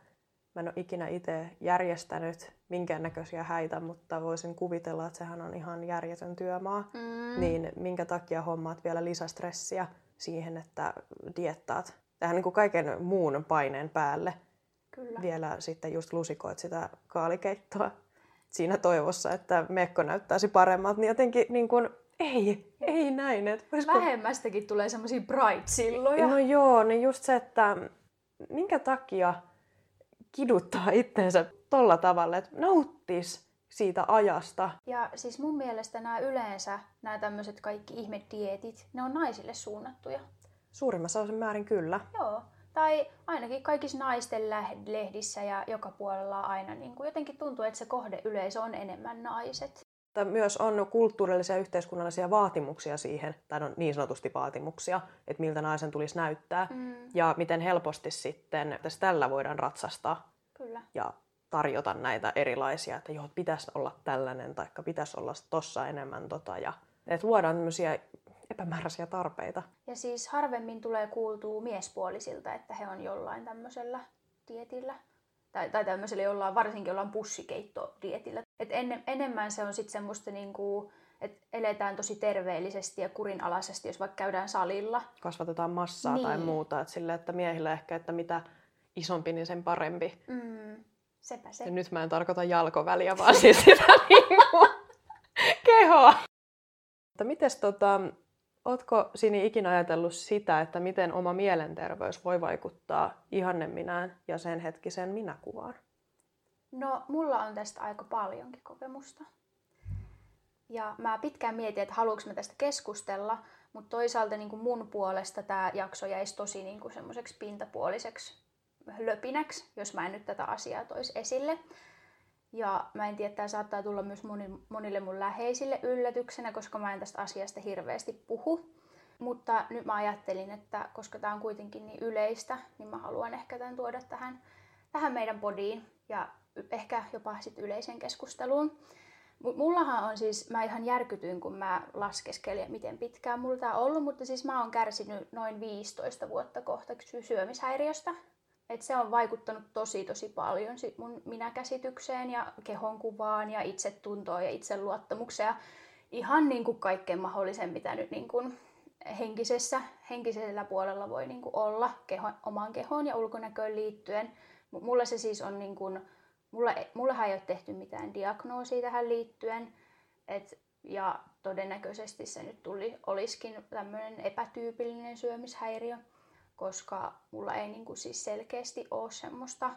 Mä en ole ikinä itse järjestänyt minkäännäköisiä häitä, mutta voisin kuvitella, että sehän on ihan järjetön työmaa. Mm. Niin minkä takia hommaat vielä lisästressiä siihen, että diettaat tähän niin kuin kaiken muun paineen päälle Kyllä. vielä sitten just lusikoit sitä kaalikeittoa siinä toivossa, että mekko näyttäisi paremmalta, niin jotenkin niin kuin, ei, ei näin. Että voisiko... Vähemmästäkin tulee semmoisia bright-silloja. No joo, niin just se, että minkä takia kiduttaa itteensä tolla tavalla, että nauttis siitä ajasta. Ja siis mun mielestä nämä yleensä, nämä tämmöiset kaikki ihmedietit, ne on naisille suunnattuja. Suurimmassa osin määrin kyllä. Joo. Tai ainakin kaikissa naisten lehdissä ja joka puolella aina niin kuin jotenkin tuntuu, että se kohdeyleisö on enemmän naiset. Myös on kulttuurillisia ja yhteiskunnallisia vaatimuksia siihen, tai no niin sanotusti vaatimuksia, että miltä naisen tulisi näyttää. Mm. Ja miten helposti sitten tässä tällä voidaan ratsastaa Kyllä. ja tarjota näitä erilaisia, että joo, pitäisi olla tällainen, tai pitäisi olla tossa enemmän tota. Ja, että luodaan tämmöisiä epämääräisiä tarpeita. Ja siis harvemmin tulee kuultua miespuolisilta, että he on jollain tämmöisellä dietillä. Tai, tai tämmöisellä jollain, varsinkin jollain pussikeittodietillä. Et en, enemmän se on sitten semmoista niinku, että eletään tosi terveellisesti ja kurinalaisesti, jos vaikka käydään salilla. Kasvatetaan massaa niin. tai muuta. Että sille, että miehillä ehkä, että mitä isompi, niin sen parempi. Mm, sepä se. Ja nyt mä en tarkoita jalkoväliä, vaan siis sitä niinku kehoa. Mutta mites tota, Ootko Sini ikinä ajatellut sitä, että miten oma mielenterveys voi vaikuttaa ihanne minään ja sen hetkiseen minäkuvaan? No, mulla on tästä aika paljonkin kokemusta. Ja mä pitkään mietin, että haluanko mä tästä keskustella, mutta toisaalta niin kuin mun puolesta tämä jakso jäisi tosi niin kuin semmoiseksi pintapuoliseksi löpinäksi, jos mä en nyt tätä asiaa toisi esille. Ja mä en tiedä, tämä saattaa tulla myös monille mun läheisille yllätyksenä, koska mä en tästä asiasta hirveästi puhu. Mutta nyt mä ajattelin, että koska tämä on kuitenkin niin yleistä, niin mä haluan ehkä tämän tuoda tähän, tähän meidän podiin ja ehkä jopa sitten yleiseen keskusteluun. Mullahan on siis, mä ihan järkytyin, kun mä laskeskelin, miten pitkään mulla tämä on ollut, mutta siis mä oon kärsinyt noin 15 vuotta kohta syömishäiriöstä. Et se on vaikuttanut tosi tosi paljon sit mun minäkäsitykseen ja kehonkuvaan ja itsetuntoon ja itseluottamukseen. Ihan niin kuin kaikkeen mahdollisen, mitä nyt niin kuin henkisessä, henkisellä puolella voi niin kuin olla keho, omaan kehoon ja ulkonäköön liittyen. Mulla se siis on niin kuin, mulla, mullahan ei ole tehty mitään diagnoosia tähän liittyen. Et, ja todennäköisesti se nyt tuli, olisikin tämmöinen epätyypillinen syömishäiriö koska mulla ei niin kuin siis selkeästi ole semmoista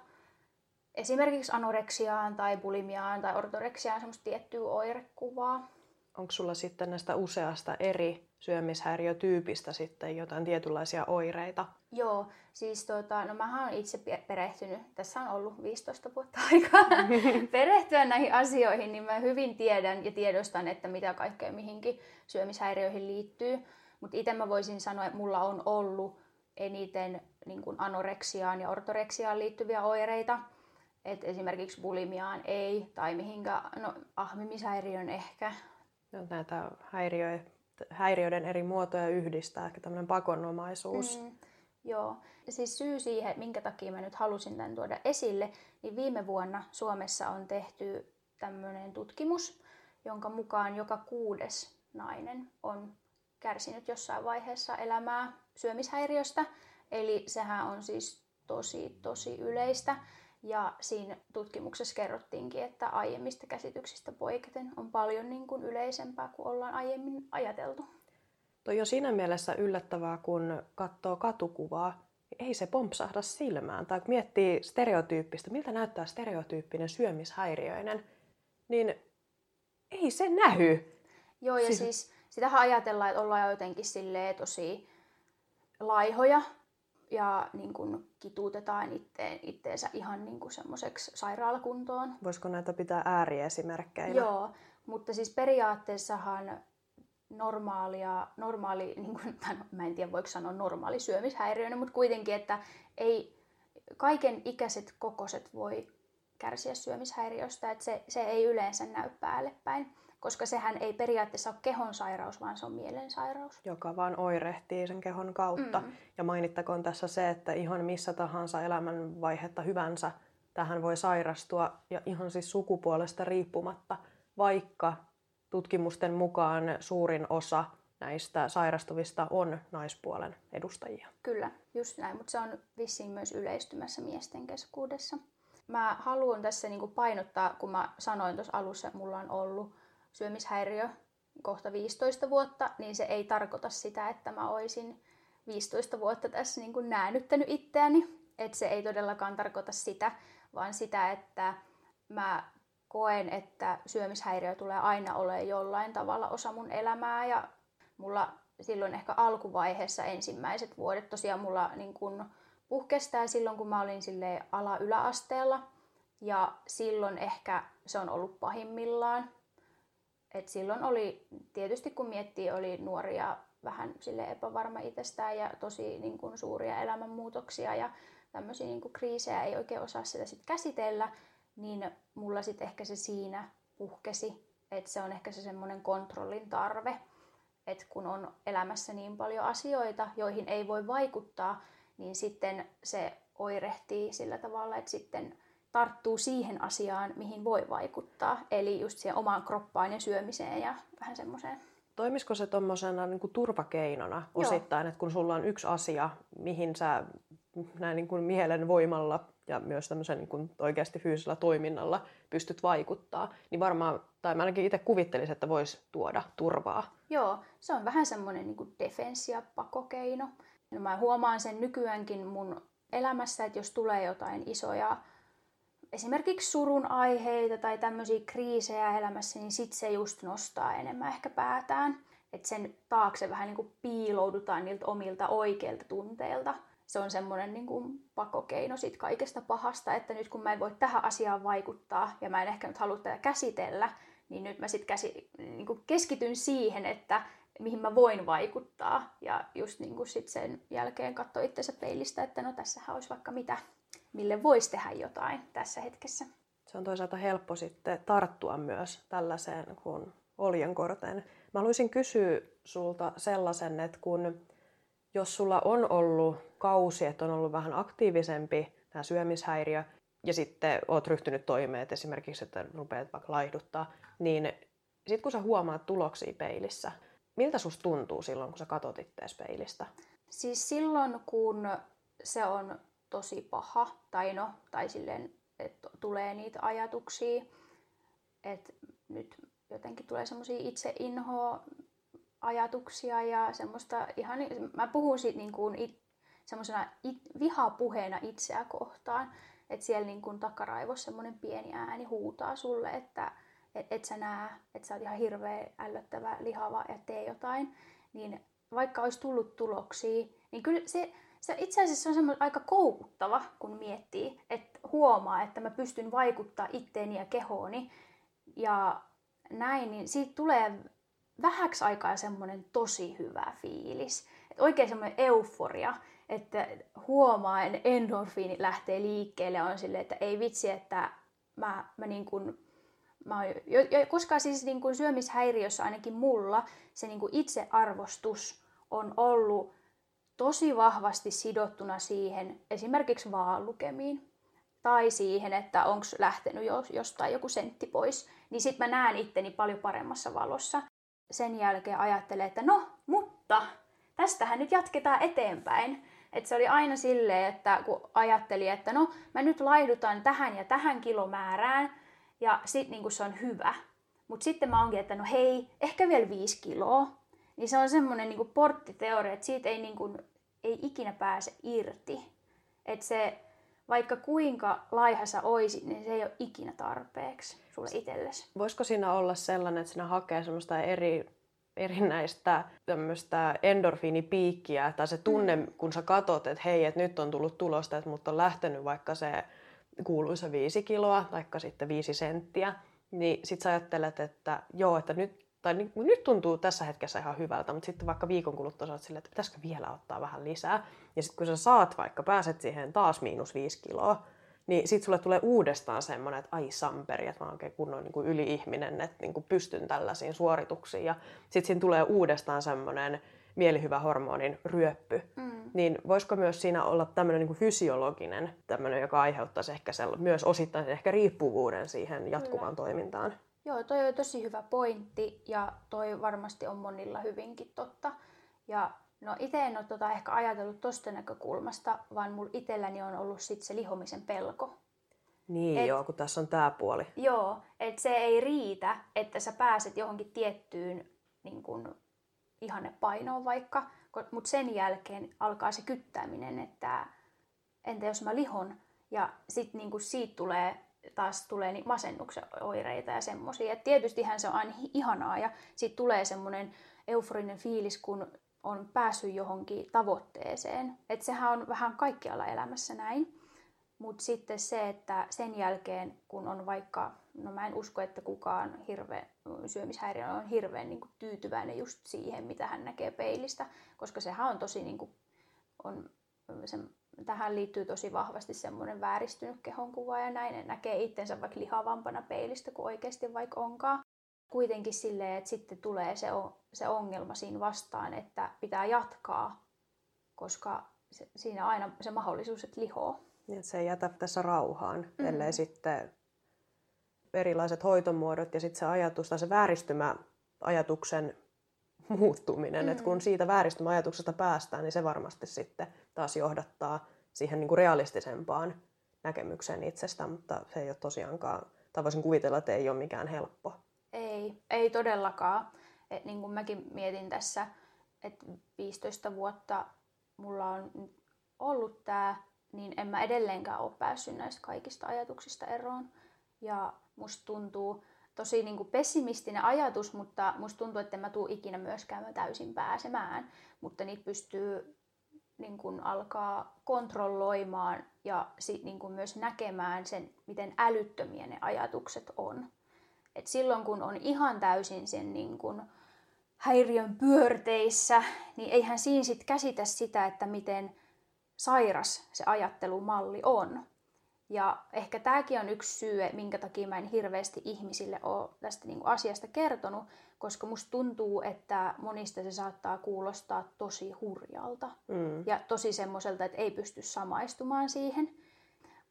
esimerkiksi anoreksiaan tai bulimiaan tai ortoreksiaan semmoista tiettyä oirekuvaa. Onko sulla sitten näistä useasta eri syömishäiriötyypistä sitten jotain tietynlaisia oireita? Joo, siis tota, no mä oon itse perehtynyt, tässä on ollut 15 vuotta aikaa perehtyä näihin asioihin, niin mä hyvin tiedän ja tiedostan, että mitä kaikkea mihinkin syömishäiriöihin liittyy. Mutta itse mä voisin sanoa, että mulla on ollut eniten niin kuin anoreksiaan ja ortoreksiaan liittyviä oireita. Et esimerkiksi bulimiaan ei, tai mihinkä, no ahmimishäiriön ehkä. No, näitä häiriö, häiriöiden eri muotoja yhdistää, ehkä tämmöinen pakonomaisuus. Mm, joo. Siis syy siihen, minkä takia mä nyt halusin tämän tuoda esille, niin viime vuonna Suomessa on tehty tämmöinen tutkimus, jonka mukaan joka kuudes nainen on kärsinyt jossain vaiheessa elämää syömishäiriöstä. Eli sehän on siis tosi, tosi yleistä. Ja siinä tutkimuksessa kerrottiinkin, että aiemmista käsityksistä poiketen on paljon niin kuin yleisempää kuin ollaan aiemmin ajateltu. Toi on siinä mielessä yllättävää, kun katsoo katukuvaa, niin ei se pompsahda silmään. Tai kun miettii stereotyyppistä, miltä näyttää stereotyyppinen syömishäiriöinen, niin ei se nähy. Joo, ja siis, siis sitähän ajatellaan, että ollaan jotenkin silleen tosi laihoja ja niin kuin kituutetaan itteen, itteensä ihan niin kuin semmoiseksi sairaalakuntoon. Voisiko näitä pitää ääriesimerkkeinä? Joo, mutta siis periaatteessahan normaalia, normaali, niin kuin, no, mä en tiedä voiko sanoa normaali syömishäiriöinen, mutta kuitenkin, että ei, kaiken ikäiset kokoset voi kärsiä syömishäiriöstä, että se, se ei yleensä näy päälle päin koska sehän ei periaatteessa ole kehon sairaus, vaan se on mielensairaus. Joka vaan oirehtii sen kehon kautta. Mm. Ja mainittakoon tässä se, että ihan missä tahansa elämänvaihetta hyvänsä tähän voi sairastua ja ihan siis sukupuolesta riippumatta, vaikka tutkimusten mukaan suurin osa näistä sairastuvista on naispuolen edustajia. Kyllä, just näin, mutta se on vissiin myös yleistymässä miesten keskuudessa. Mä haluan tässä niinku painottaa, kun mä sanoin tuossa alussa, että mulla on ollut syömishäiriö kohta 15 vuotta, niin se ei tarkoita sitä, että mä olisin 15 vuotta tässä niin kuin näännyttänyt itseäni. Että se ei todellakaan tarkoita sitä, vaan sitä, että mä koen, että syömishäiriö tulee aina olemaan jollain tavalla osa mun elämää. Ja mulla silloin ehkä alkuvaiheessa ensimmäiset vuodet tosiaan mulla niin kun puhkestää silloin, kun mä olin sille ala-yläasteella. Ja silloin ehkä se on ollut pahimmillaan Et silloin oli, tietysti kun miettii, oli nuoria vähän sille epävarma itsestään ja tosi niin kuin, suuria elämänmuutoksia ja tämmöisiä niin kuin, kriisejä ei oikein osaa sitä sit käsitellä, niin mulla sitten ehkä se siinä puhkesi, että se on ehkä se semmoinen kontrollin tarve, että kun on elämässä niin paljon asioita, joihin ei voi vaikuttaa, niin sitten se oirehtii sillä tavalla, että sitten tarttuu siihen asiaan, mihin voi vaikuttaa. Eli just siihen omaan kroppaan ja syömiseen ja vähän semmoiseen. Toimisiko se tuommoisena niin turvakeinona Joo. osittain, että kun sulla on yksi asia, mihin sä näin niin kuin mielen voimalla ja myös tämmöisen niin kuin oikeasti fyysisellä toiminnalla pystyt vaikuttaa, niin varmaan, tai mä ainakin itse kuvittelisin, että voisi tuoda turvaa. Joo, se on vähän semmoinen niin kuin defenssi- ja pakokeino. No mä huomaan sen nykyäänkin mun elämässä, että jos tulee jotain isoja esimerkiksi surun aiheita tai tämmöisiä kriisejä elämässä, niin sit se just nostaa enemmän ehkä päätään. Että sen taakse vähän niin kuin piiloudutaan niiltä omilta oikeilta tunteilta. Se on semmoinen niin kuin pakokeino sit kaikesta pahasta, että nyt kun mä en voi tähän asiaan vaikuttaa ja mä en ehkä nyt halua tätä käsitellä, niin nyt mä sitten niin kuin keskityn siihen, että mihin mä voin vaikuttaa. Ja just niin kuin sit sen jälkeen katsoa itsensä peilistä, että no tässähän olisi vaikka mitä mille voisi tehdä jotain tässä hetkessä. Se on toisaalta helppo sitten tarttua myös tällaiseen kuin oljenkorteen. Mä haluaisin kysyä sulta sellaisen, että kun jos sulla on ollut kausi, että on ollut vähän aktiivisempi tämä syömishäiriö, ja sitten oot ryhtynyt toimeen, että esimerkiksi, että rupeat vaikka laihduttaa, niin sitten kun sä huomaat tuloksia peilissä, miltä susta tuntuu silloin, kun sä katot ittees peilistä? Siis silloin, kun se on tosi paha, tai no, tai silleen, että tulee niitä ajatuksia, että nyt jotenkin tulee semmoisia itse inhoa ajatuksia ja semmoista ihan, mä puhun siitä niin kuin it, semmoisena it, vihapuheena itseä kohtaan, että siellä niin kuin takaraivossa semmoinen pieni ääni huutaa sulle, että et, et sä näe, että sä oot ihan hirveä ällöttävä, lihava ja tee jotain, niin vaikka olisi tullut tuloksia, niin kyllä se, se itse asiassa on semmoinen aika koukuttava, kun miettii, että huomaa, että mä pystyn vaikuttaa itteeni ja kehooni ja näin, niin siitä tulee vähäksi aikaa semmoinen tosi hyvä fiilis. Et oikein semmoinen euforia, että huomaa, että endorfiini lähtee liikkeelle on silleen, että ei vitsi, että mä, mä niin kuin, mä jo, jo, koska siis niin kuin syömishäiriössä ainakin mulla se niin kuin itsearvostus on ollut tosi vahvasti sidottuna siihen esimerkiksi vaallukemiin tai siihen, että onko lähtenyt jostain joku sentti pois, niin sitten mä näen itteni paljon paremmassa valossa. Sen jälkeen ajattelen, että no, mutta tästähän nyt jatketaan eteenpäin. Et se oli aina silleen, että kun ajatteli, että no mä nyt laihdutan tähän ja tähän kilomäärään ja sitten niin se on hyvä. Mutta sitten mä onkin, että no hei, ehkä vielä viisi kiloa. Niin se on semmoinen niin porttiteoria, että siitä ei, niin kuin, ei ikinä pääse irti. Että se, vaikka kuinka laiha sä oisit, niin se ei ole ikinä tarpeeksi sulle itsellesi. Voisiko siinä olla sellainen, että sinä hakee semmoista eri, erinäistä tämmöistä endorfiinipiikkiä, tai se tunne, mm. kun sä katot, että hei, että nyt on tullut tulosta, että mut on lähtenyt vaikka se kuuluisa viisi kiloa, vaikka sitten viisi senttiä, niin sit sä ajattelet, että joo, että nyt tai niin, nyt tuntuu tässä hetkessä ihan hyvältä, mutta sitten vaikka viikon kuluttua sä oot silleen, että pitäisikö vielä ottaa vähän lisää. Ja sitten kun sä saat vaikka, pääset siihen taas miinus viisi kiloa, niin sitten sulle tulee uudestaan semmoinen, että ai samperi, että mä oon oikein kunnon niin yli-ihminen, että niin kuin pystyn tällaisiin suorituksiin. Ja sitten siinä tulee uudestaan semmoinen mielihyvä hormonin ryöppy. Mm. Niin voisiko myös siinä olla tämmöinen niin fysiologinen, tämmöinen, joka aiheuttaisi ehkä myös osittain ehkä riippuvuuden siihen jatkuvaan Kyllä. toimintaan? Joo, toi on tosi hyvä pointti ja toi varmasti on monilla hyvinkin totta. Ja no itse en ole tota ehkä ajatellut tosta näkökulmasta, vaan mulla itselläni on ollut sit se lihomisen pelko. Niin et, joo, kun tässä on tämä puoli. Joo, että se ei riitä, että sä pääset johonkin tiettyyn niin kun, painoon vaikka, mutta sen jälkeen alkaa se kyttääminen, että entä jos mä lihon ja sitten niin siitä tulee taas tulee niin masennuksen oireita ja semmoisia. Tietystihän se on aina ihanaa ja sitten tulee semmoinen euforinen fiilis, kun on päässyt johonkin tavoitteeseen. Että sehän on vähän kaikkialla elämässä näin. Mutta sitten se, että sen jälkeen, kun on vaikka, no mä en usko, että kukaan hirve, syömishäiriö on hirveän niin kuin, tyytyväinen just siihen, mitä hän näkee peilistä, koska sehän on tosi, niin kuin, on, se, tähän liittyy tosi vahvasti semmoinen vääristynyt kehonkuva ja näin, näkee itsensä vaikka lihavampana peilistä kuin oikeasti vaikka onkaan. Kuitenkin silleen, että sitten tulee se, se ongelma siinä vastaan, että pitää jatkaa, koska se, siinä aina se mahdollisuus, että lihoo. Niin, että se ei jätä tässä rauhaan, mm. ellei sitten erilaiset hoitomuodot ja sitten se ajatus tai se vääristymä ajatuksen muuttuminen, mm. että kun siitä vääristymäajatuksesta päästään, niin se varmasti sitten taas johdattaa siihen niin kuin realistisempaan näkemykseen itsestä, mutta se ei ole tosiaankaan, tai voisin kuvitella, että ei ole mikään helppo. Ei, ei todellakaan. Et niin kuin mäkin mietin tässä, että 15 vuotta mulla on ollut tämä niin en mä edelleenkään ole päässyt näistä kaikista ajatuksista eroon. Ja musta tuntuu tosi niin kuin pessimistinen ajatus, mutta musta tuntuu, että en mä tuu ikinä myöskään täysin pääsemään. Mutta niitä pystyy niin kuin alkaa kontrolloimaan ja sit niin kuin myös näkemään sen, miten älyttömiä ne ajatukset on. Et silloin kun on ihan täysin sen niin kuin häiriön pyörteissä, niin eihän siinä sit käsitä sitä, että miten sairas se ajattelumalli on. Ja ehkä tämäkin on yksi syy, minkä takia mä en hirveästi ihmisille ole tästä niinku asiasta kertonut, koska musta tuntuu, että monista se saattaa kuulostaa tosi hurjalta mm. ja tosi semmoiselta, että ei pysty samaistumaan siihen.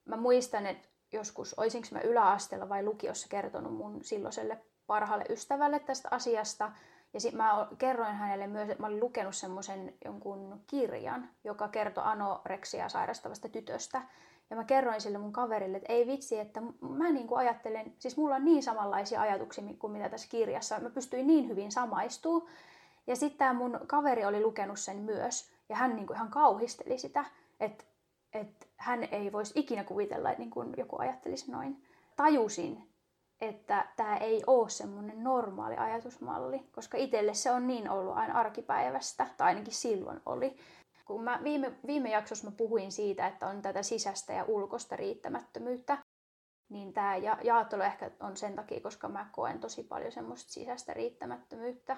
Mä muistan, että joskus, olisinko mä yläasteella vai lukiossa kertonut mun silloiselle parhaalle ystävälle tästä asiasta, ja sitten mä kerroin hänelle myös, että mä olin lukenut semmoisen jonkun kirjan, joka kertoi anoreksia sairastavasta tytöstä. Ja mä kerroin sille mun kaverille, että ei vitsi, että mä niin kuin ajattelen, siis mulla on niin samanlaisia ajatuksia kuin mitä tässä kirjassa. Mä pystyin niin hyvin samaistumaan. Ja sitten tämä mun kaveri oli lukenut sen myös. Ja hän niin kuin ihan kauhisteli sitä, että, että hän ei voisi ikinä kuvitella, että niin kuin joku ajattelisi noin. Tajusin, että tämä ei ole semmoinen normaali ajatusmalli, koska itselle se on niin ollut aina arkipäivästä, tai ainakin silloin oli. Kun mä viime, viime jaksossa mä puhuin siitä, että on tätä sisäistä ja ulkoista riittämättömyyttä, niin tämä ja- jaottelu ehkä on sen takia, koska mä koen tosi paljon semmoista sisäistä riittämättömyyttä.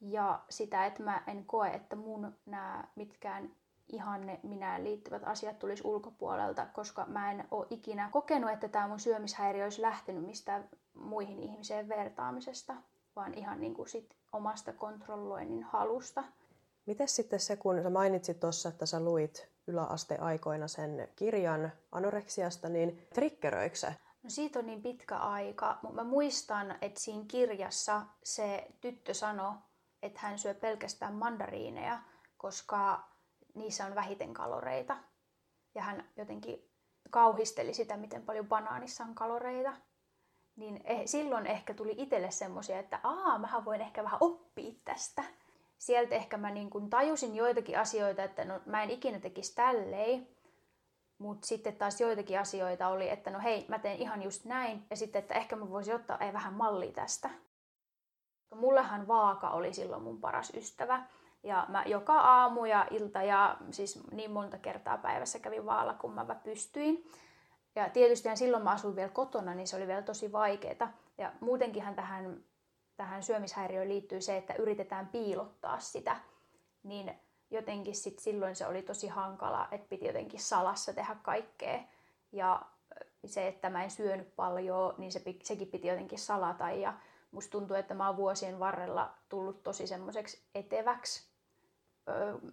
Ja sitä, että mä en koe, että mun nämä mitkään ihanne minään liittyvät asiat tulisi ulkopuolelta, koska mä en ole ikinä kokenut, että tämä mun syömishäiriö olisi lähtenyt mistään muihin ihmiseen vertaamisesta, vaan ihan niin kuin sit omasta kontrolloinnin halusta. Miten sitten se, kun sä mainitsit tuossa, että sä luit yläasteaikoina sen kirjan anoreksiasta, niin triggeröikö se? No siitä on niin pitkä aika, mutta mä muistan, että siinä kirjassa se tyttö sanoi, että hän syö pelkästään mandariineja, koska niissä on vähiten kaloreita. Ja hän jotenkin kauhisteli sitä, miten paljon banaanissa on kaloreita. Niin eh, silloin ehkä tuli itselle semmoisia, että aa, mähän voin ehkä vähän oppia tästä. Sieltä ehkä mä niin kun tajusin joitakin asioita, että no, mä en ikinä tekisi tälleen. Mutta sitten taas joitakin asioita oli, että no hei, mä teen ihan just näin. Ja sitten, että ehkä mä voisin ottaa ei vähän malli tästä. Mullehan vaaka oli silloin mun paras ystävä. Ja mä joka aamu ja ilta ja siis niin monta kertaa päivässä kävin vaalla, kun mä pystyin. Ja tietysti silloin mä asuin vielä kotona, niin se oli vielä tosi vaikeaa. Ja muutenkinhan tähän, tähän syömishäiriöön liittyy se, että yritetään piilottaa sitä. Niin jotenkin sit silloin se oli tosi hankala, että piti jotenkin salassa tehdä kaikkea. Ja se, että mä en syönyt paljon, niin se, sekin piti jotenkin salata. Ja musta tuntuu, että mä oon vuosien varrella tullut tosi semmoiseksi eteväksi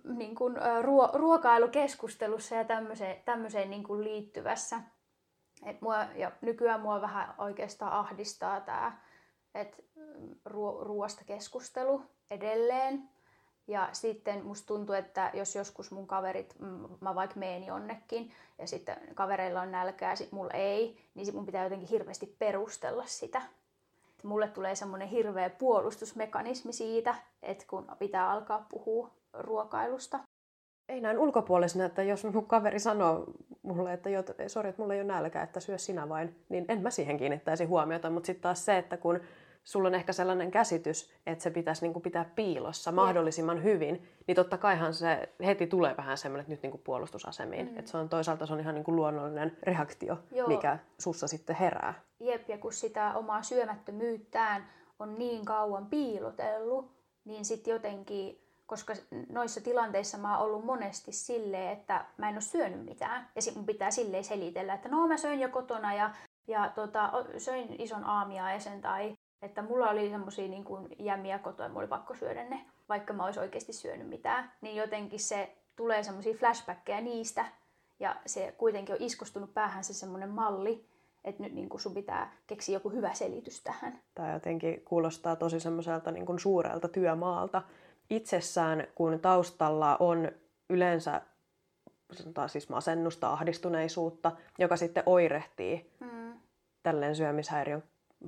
niin kuin, ruo- ruokailukeskustelussa ja tämmöiseen, tämmöiseen niin kuin liittyvässä. Et mua, ja nykyään mua vähän oikeastaan ahdistaa tämä, että ruo- ruoasta keskustelu edelleen. Ja sitten musta tuntuu, että jos joskus mun kaverit, mä vaikka meen jonnekin ja sitten kavereilla on nälkää sit mulla ei, niin sit mun pitää jotenkin hirveästi perustella sitä. Mulle tulee semmoinen hirveä puolustusmekanismi siitä, että kun pitää alkaa puhua ruokailusta. Ei näin ulkopuolisena, että jos mun kaveri sanoo mulle, että jo, sori, että mulla ei ole nälkä, että syö sinä vain, niin en mä siihen kiinnittäisi huomiota. Mutta sitten taas se, että kun sulla on ehkä sellainen käsitys, että se pitäisi niin kuin pitää piilossa mahdollisimman hyvin, niin totta kaihan se heti tulee vähän semmoinen, että nyt niin kuin puolustusasemiin. Mm. Että se on toisaalta se on ihan niin kuin luonnollinen reaktio, Joo. mikä sussa sitten herää. Jep, ja kun sitä omaa syömättömyyttään on niin kauan piilotellut, niin sitten jotenkin koska noissa tilanteissa mä oon ollut monesti silleen, että mä en ole syönyt mitään. Ja sitten mun pitää silleen selitellä, että no mä söin jo kotona ja, ja tota, söin ison aamiaisen tai että mulla oli semmosia niin kuin jämiä kotoa ja mulla oli pakko syödä ne, vaikka mä olisi oikeasti syönyt mitään. Niin jotenkin se tulee semmoisia flashbackkejä niistä ja se kuitenkin on iskostunut päähän se semmoinen malli, että nyt niin kuin sun pitää keksiä joku hyvä selitys tähän. Tämä jotenkin kuulostaa tosi semmoiselta niin suurelta työmaalta, itsessään, kun taustalla on yleensä sanotaan siis masennusta, ahdistuneisuutta, joka sitten oirehtii mm. tälleen syömishäiriön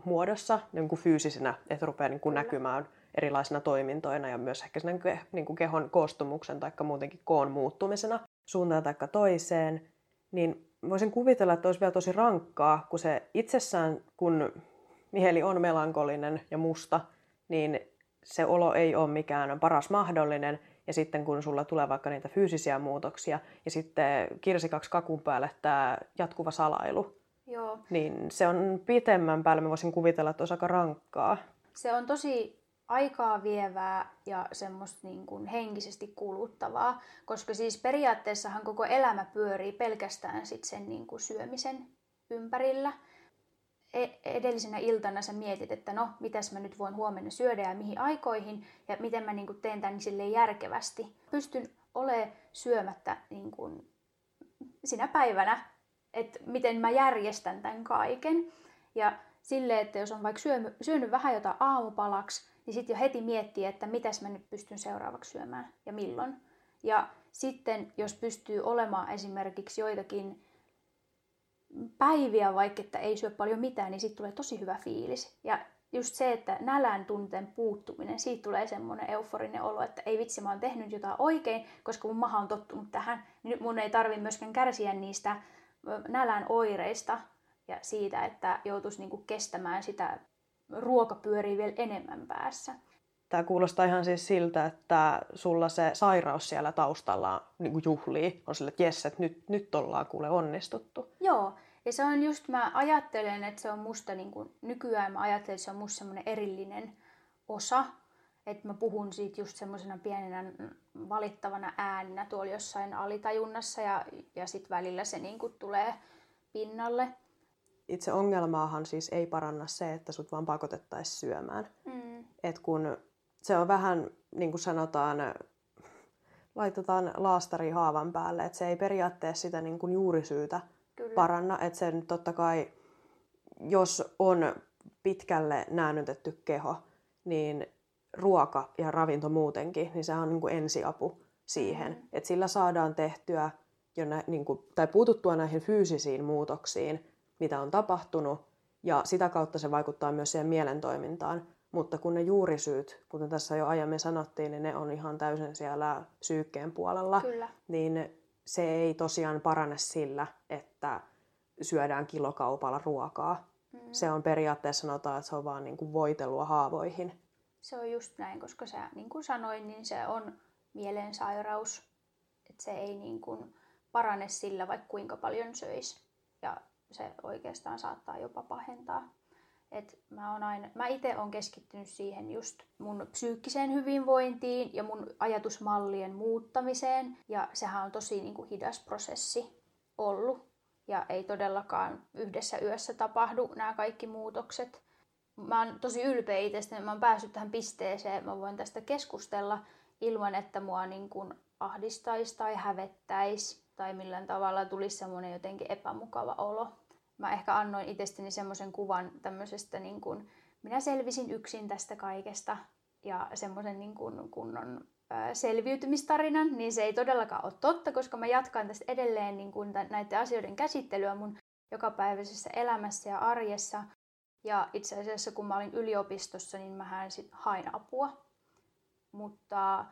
muodossa niin kuin fyysisenä, että rupeaa niin kuin näkymään erilaisina toimintoina ja myös ehkä sen niin kuin kehon koostumuksen tai muutenkin koon muuttumisena suuntaan tai toiseen, niin voisin kuvitella, että olisi vielä tosi rankkaa, kun se itsessään, kun mieli on melankolinen ja musta, niin se olo ei ole mikään paras mahdollinen, ja sitten kun sulla tulee vaikka niitä fyysisiä muutoksia, ja sitten kirsikaksi kakun päälle tämä jatkuva salailu, Joo. niin se on pitemmän päälle, mä voisin kuvitella, että olisi aika rankkaa. Se on tosi aikaa vievää ja semmoista niin kuin henkisesti kuluttavaa, koska siis periaatteessahan koko elämä pyörii pelkästään sit sen niin kuin syömisen ympärillä. E- edellisenä iltana sä mietit, että no, mitäs mä nyt voin huomenna syödä ja mihin aikoihin ja miten mä niin kuin teen tämän silleen järkevästi. Pystyn ole syömättä niin kuin sinä päivänä, että miten mä järjestän tämän kaiken. Ja sille, että jos on vaikka syönyt, syönyt vähän jotain aamupalaksi, niin sitten jo heti miettii, että mitäs mä nyt pystyn seuraavaksi syömään ja milloin. Ja sitten jos pystyy olemaan esimerkiksi joitakin päiviä, vaikka että ei syö paljon mitään, niin siitä tulee tosi hyvä fiilis. Ja just se, että nälän tunteen puuttuminen, siitä tulee semmoinen euforinen olo, että ei vitsi, mä oon tehnyt jotain oikein, koska mun maha on tottunut tähän, niin nyt mun ei tarvi myöskään kärsiä niistä nälän oireista ja siitä, että joutuisi niinku kestämään sitä ruokapyöriä vielä enemmän päässä. Tämä kuulostaa ihan siis siltä, että sulla se sairaus siellä taustalla niin kuin juhlii. On sille, että jes, että nyt, nyt ollaan kuule onnistuttu. Joo, ja se on just, mä ajattelen, että se on musta, niin kuin, nykyään mä ajattelen, että se on musta semmoinen erillinen osa. Että mä puhun siitä just semmoisena pienenä valittavana äänenä tuolla jossain alitajunnassa ja, ja sitten välillä se niin kuin tulee pinnalle. Itse ongelmaahan siis ei paranna se, että sut vaan pakotettaisiin syömään. Mm. Et kun se on vähän, niin kuin sanotaan, laitetaan laastari haavan päälle, että se ei periaatteessa sitä niin kuin juurisyytä Kyllä. paranna. Että se nyt totta kai, jos on pitkälle näännytetty keho, niin ruoka ja ravinto muutenkin, niin se on niin kuin ensiapu siihen. Mm. Että sillä saadaan tehtyä jo nä, niin kuin, tai puututtua näihin fyysisiin muutoksiin, mitä on tapahtunut, ja sitä kautta se vaikuttaa myös siihen mielentoimintaan. Mutta kun ne juurisyyt, kuten tässä jo aiemmin sanottiin, niin ne on ihan täysin siellä psyykkeen puolella, Kyllä. niin se ei tosiaan parane sillä, että syödään kilokaupalla ruokaa. Mm. Se on periaatteessa sanotaan, että se on vaan niin kuin voitelua haavoihin. Se on just näin, koska se, niin kuin sanoin, niin se on mielensairaus. Että se ei niin kuin parane sillä, vaikka kuinka paljon söisi. Ja se oikeastaan saattaa jopa pahentaa. Et mä, mä itse olen keskittynyt siihen just mun psyykkiseen hyvinvointiin ja mun ajatusmallien muuttamiseen. Ja sehän on tosi niin kuin hidas prosessi ollut. Ja ei todellakaan yhdessä yössä tapahdu nämä kaikki muutokset. Mä oon tosi ylpeä itsestäni, mä oon päässyt tähän pisteeseen, mä voin tästä keskustella ilman, että mua niin kuin ahdistaisi tai hävettäisi tai millään tavalla tulisi semmoinen jotenkin epämukava olo mä ehkä annoin itsestäni semmoisen kuvan tämmöisestä niin kuin, minä selvisin yksin tästä kaikesta ja semmoisen niin kuin kunnon selviytymistarinan, niin se ei todellakaan ole totta, koska mä jatkan tästä edelleen niin kuin näiden asioiden käsittelyä mun jokapäiväisessä elämässä ja arjessa. Ja itse asiassa kun mä olin yliopistossa, niin mä sit hain apua. Mutta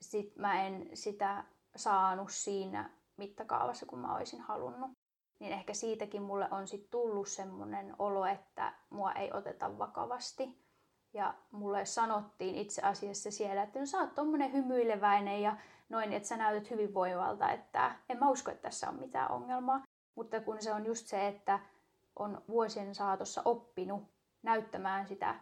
sit mä en sitä saanut siinä mittakaavassa, kun mä olisin halunnut niin ehkä siitäkin mulle on sitten tullut semmoinen olo, että mua ei oteta vakavasti. Ja mulle sanottiin itse asiassa siellä, että no sä oot tommonen hymyileväinen ja noin, että sä näytät hyvinvoivalta, että en mä usko, että tässä on mitään ongelmaa. Mutta kun se on just se, että on vuosien saatossa oppinut näyttämään sitä,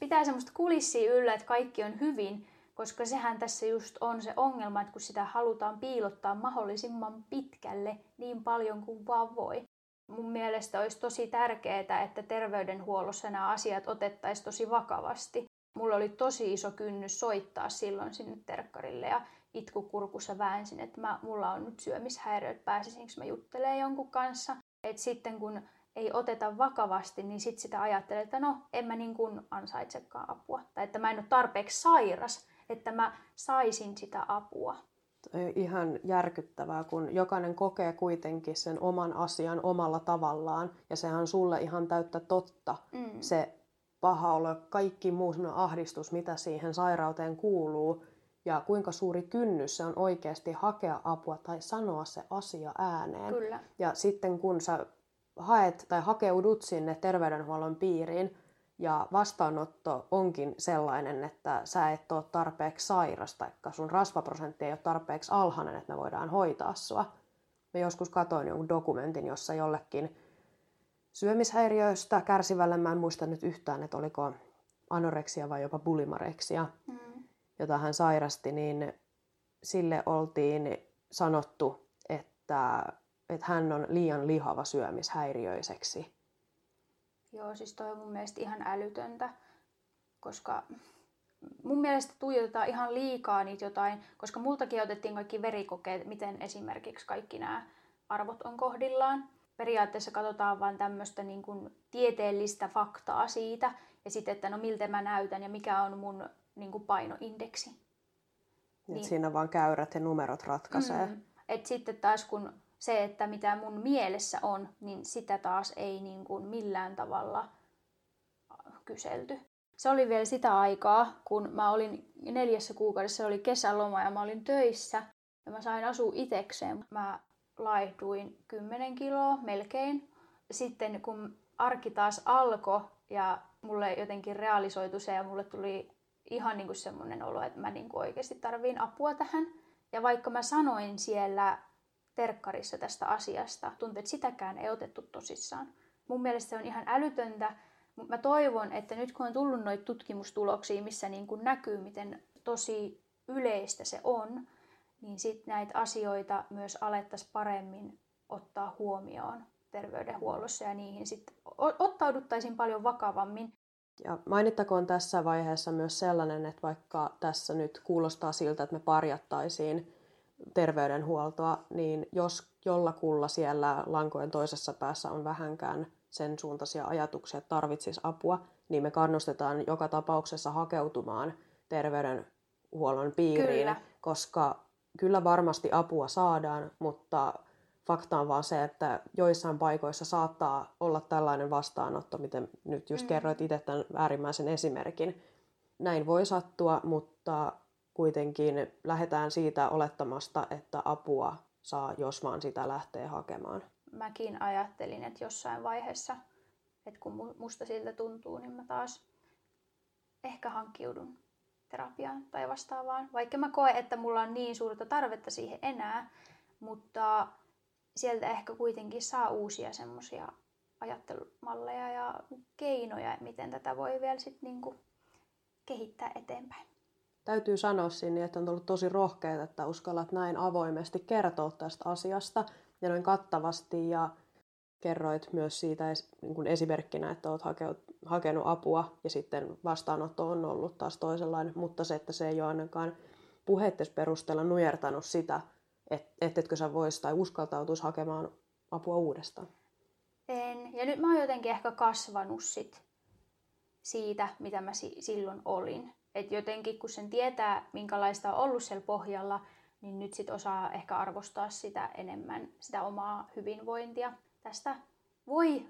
pitää semmoista kulissia yllä, että kaikki on hyvin, koska sehän tässä just on se ongelma, että kun sitä halutaan piilottaa mahdollisimman pitkälle niin paljon kuin vaan voi. Mun mielestä olisi tosi tärkeää, että terveydenhuollossa nämä asiat otettaisiin tosi vakavasti. Mulla oli tosi iso kynnys soittaa silloin sinne terkkarille ja itkukurkussa väänsin, että mä, mulla on nyt syömishäiriöt, pääsisinkö mä juttelemaan jonkun kanssa. Et sitten kun ei oteta vakavasti, niin sitten sitä ajattelee, että no, en mä niin kuin ansaitsekaan apua. Tai että mä en ole tarpeeksi sairas, että mä saisin sitä apua. Ihan järkyttävää, kun jokainen kokee kuitenkin sen oman asian omalla tavallaan. Ja sehän on sulle ihan täyttä totta. Mm. Se paha olo, kaikki muu ahdistus, mitä siihen sairauteen kuuluu. Ja kuinka suuri kynnys se on oikeasti hakea apua tai sanoa se asia ääneen. Kyllä. Ja sitten kun sä haet tai hakeudut sinne terveydenhuollon piiriin ja vastaanotto onkin sellainen, että sä et ole tarpeeksi sairas tai sun rasvaprosentti ei ole tarpeeksi alhainen, että me voidaan hoitaa sua. Mä joskus katoin jonkun dokumentin, jossa jollekin syömishäiriöistä kärsivälle, mä en muista nyt yhtään, että oliko anoreksia vai jopa bulimareksia, mm. jota hän sairasti, niin sille oltiin sanottu, että että hän on liian lihava syömishäiriöiseksi. Joo, siis toi on mun mielestä ihan älytöntä, koska mun mielestä tuijotetaan ihan liikaa niitä jotain, koska multakin otettiin kaikki verikokeet, miten esimerkiksi kaikki nämä arvot on kohdillaan. Periaatteessa katsotaan vain tämmöistä niin kuin tieteellistä faktaa siitä, ja sitten, että no miltä mä näytän ja mikä on mun niin kuin painoindeksi. Niin. Siinä vaan käyrät ja numerot ratkaisee. Mm. Et sitten taas kun se, että mitä mun mielessä on, niin sitä taas ei niin kuin millään tavalla kyselty. Se oli vielä sitä aikaa, kun mä olin neljässä kuukaudessa, oli kesäloma ja mä olin töissä ja mä sain asua itekseen. Mä laihduin 10 kiloa melkein. Sitten kun arki taas alkoi ja mulle jotenkin realisoitu se ja mulle tuli ihan niin kuin semmoinen olo, että mä niin kuin oikeasti tarviin apua tähän. Ja vaikka mä sanoin siellä terkkarissa tästä asiasta. Tuntuu, että sitäkään ei otettu tosissaan. Mun mielestä se on ihan älytöntä, mutta mä toivon, että nyt kun on tullut noita tutkimustuloksia, missä niin kuin näkyy, miten tosi yleistä se on, niin sitten näitä asioita myös alettaisiin paremmin ottaa huomioon terveydenhuollossa ja niihin sitten ottauduttaisiin paljon vakavammin. Ja mainittakoon tässä vaiheessa myös sellainen, että vaikka tässä nyt kuulostaa siltä, että me parjattaisiin terveydenhuoltoa, niin jos jollakulla siellä lankojen toisessa päässä on vähänkään sen suuntaisia ajatuksia, että tarvitsisi apua, niin me kannustetaan joka tapauksessa hakeutumaan terveydenhuollon piiriin, kyllä. koska kyllä varmasti apua saadaan, mutta fakta on vaan se, että joissain paikoissa saattaa olla tällainen vastaanotto, miten nyt just mm. kerroit itse tämän äärimmäisen esimerkin. Näin voi sattua, mutta kuitenkin lähdetään siitä olettamasta, että apua saa, jos vaan sitä lähtee hakemaan. Mäkin ajattelin, että jossain vaiheessa, että kun musta siltä tuntuu, niin mä taas ehkä hankkiudun terapiaan tai vastaavaan. Vaikka mä koen, että mulla on niin suurta tarvetta siihen enää, mutta sieltä ehkä kuitenkin saa uusia semmoisia ajattelumalleja ja keinoja, miten tätä voi vielä sitten niinku kehittää eteenpäin täytyy sanoa sinne, että on ollut tosi rohkeaa, että uskallat näin avoimesti kertoa tästä asiasta ja noin kattavasti ja kerroit myös siitä niin kuin esimerkkinä, että olet hakenut apua ja sitten vastaanotto on ollut taas toisenlainen, mutta se, että se ei ole ainakaan puheittes perusteella nujertanut sitä, että etkö sä vois tai uskaltautuisi hakemaan apua uudestaan. En. Ja nyt mä oon jotenkin ehkä kasvanut sit siitä, mitä mä si- silloin olin. Et jotenkin kun sen tietää, minkälaista on ollut siellä pohjalla, niin nyt sit osaa ehkä arvostaa sitä enemmän, sitä omaa hyvinvointia. Tästä voi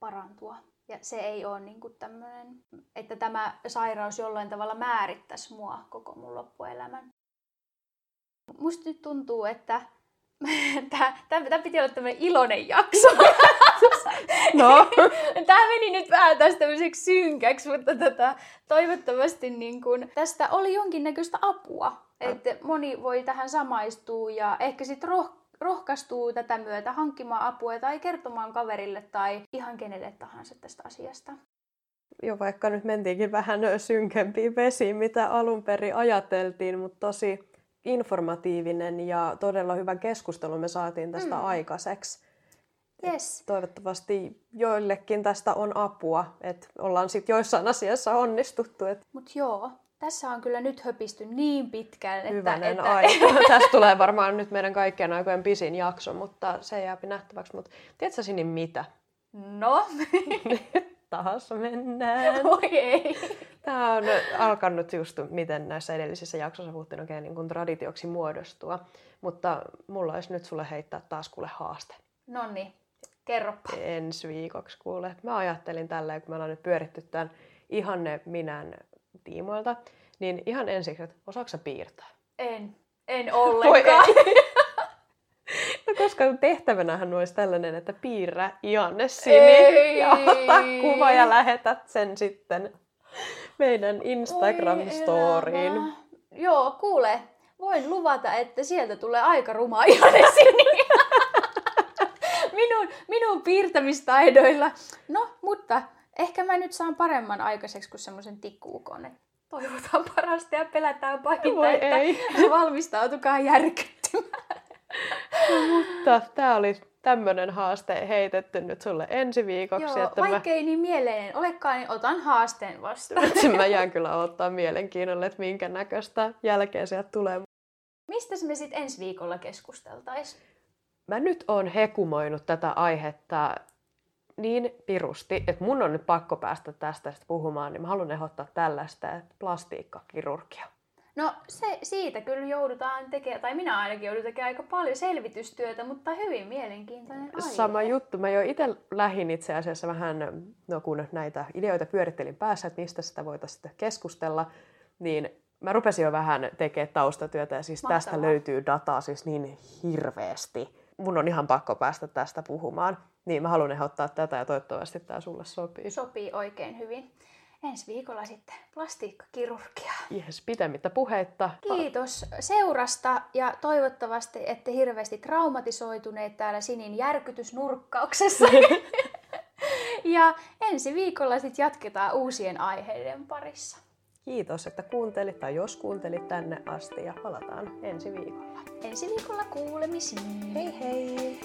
parantua. Ja se ei ole niin tämmöinen, että tämä sairaus jollain tavalla määrittäisi mua koko mun loppuelämän. Musta nyt tuntuu, että tämä, piti olla tämmöinen iloinen jakso. No, Tämä meni nyt vähän tästä tämmöiseksi synkäksi, mutta tota, toivottavasti niin kun, tästä oli jonkinnäköistä apua. Että moni voi tähän samaistua ja ehkä sitten roh- rohkaistuu tätä myötä hankkimaan apua tai kertomaan kaverille tai ihan kenelle tahansa tästä asiasta. jo vaikka nyt mentiinkin vähän synkempiin vesiin, mitä alun perin ajateltiin, mutta tosi informatiivinen ja todella hyvä keskustelu me saatiin tästä Mm. aikaiseksi. Yes. Toivottavasti joillekin tästä on apua, että ollaan sitten joissain asiassa onnistuttu. Että Mutta joo, tässä on kyllä nyt höpisty niin pitkään, että... hyvänen että aika. Tästä tulee varmaan nyt meidän kaikkien aikojen pisin jakso, mutta se jää nähtäväksi. Mutta tiedätkö Sini mitä? No, Taas mennään. voi ei. Tämä on alkanut just, miten näissä edellisissä jaksoissa puhuttiin oikein niin kuin traditioksi muodostua. Mutta mulla olisi nyt sulle heittää taas kuule haaste No niin, kerropa. ensi viikoksi kuule. Mä ajattelin tälleen, kun me ollaan nyt pyöritty tämän ihanne minän tiimoilta, niin ihan ensiksi, että osaatko sä piirtää? En, en Voi ollenkaan. No koska tehtävänähän olisi tällainen, että piirrä Ianne Sini Ei. ja ota kuva ja lähetät sen sitten meidän Instagram-storiin. Joo, kuule, voin luvata, että sieltä tulee aika ruma ihan esiin. minun, minun piirtämistaidoilla. No, mutta ehkä mä nyt saan paremman aikaiseksi kuin semmoisen tikkuukon. Toivotaan parasta ja pelätään pahinta, Voi että ei. valmistautukaa järkyttymään. Mutta tämä oli tämmöinen haaste heitetty nyt sulle ensi viikoksi. Joo, että vaikka ei niin mieleinen olekaan, niin otan haasteen vastaan. mä, mä jään kyllä ottaa mielenkiinnolle, että minkä näköistä jälkeä sieltä tulee. Mistä me sitten ensi viikolla keskusteltaisiin? Mä nyt oon hekumoinut tätä aihetta niin pirusti, että mun on nyt pakko päästä tästä puhumaan, niin mä haluan ehdottaa tällaista, että plastiikkakirurgia. No se, siitä kyllä joudutaan tekemään, tai minä ainakin joudun tekemään aika paljon selvitystyötä, mutta hyvin mielenkiintoinen aihe. Sama juttu. Mä jo itse lähin itse asiassa vähän, no kun näitä ideoita pyörittelin päässä, että mistä sitä voitaisiin keskustella, niin mä rupesin jo vähän tekemään taustatyötä ja siis tästä Mahtavaa. löytyy dataa siis niin hirveästi. Mun on ihan pakko päästä tästä puhumaan. Niin mä haluan ehdottaa tätä ja toivottavasti tämä sulle sopii. Sopii oikein hyvin. Ensi viikolla sitten plastiikkakirurgia. Jes, pitemmittä puheitta. Kiitos seurasta ja toivottavasti ette hirveästi traumatisoituneet täällä Sinin järkytysnurkkauksessa. ja ensi viikolla sitten jatketaan uusien aiheiden parissa. Kiitos, että kuuntelit tai jos kuuntelit tänne asti ja palataan ensi viikolla. Ensi viikolla kuulemisiin. Hei hei!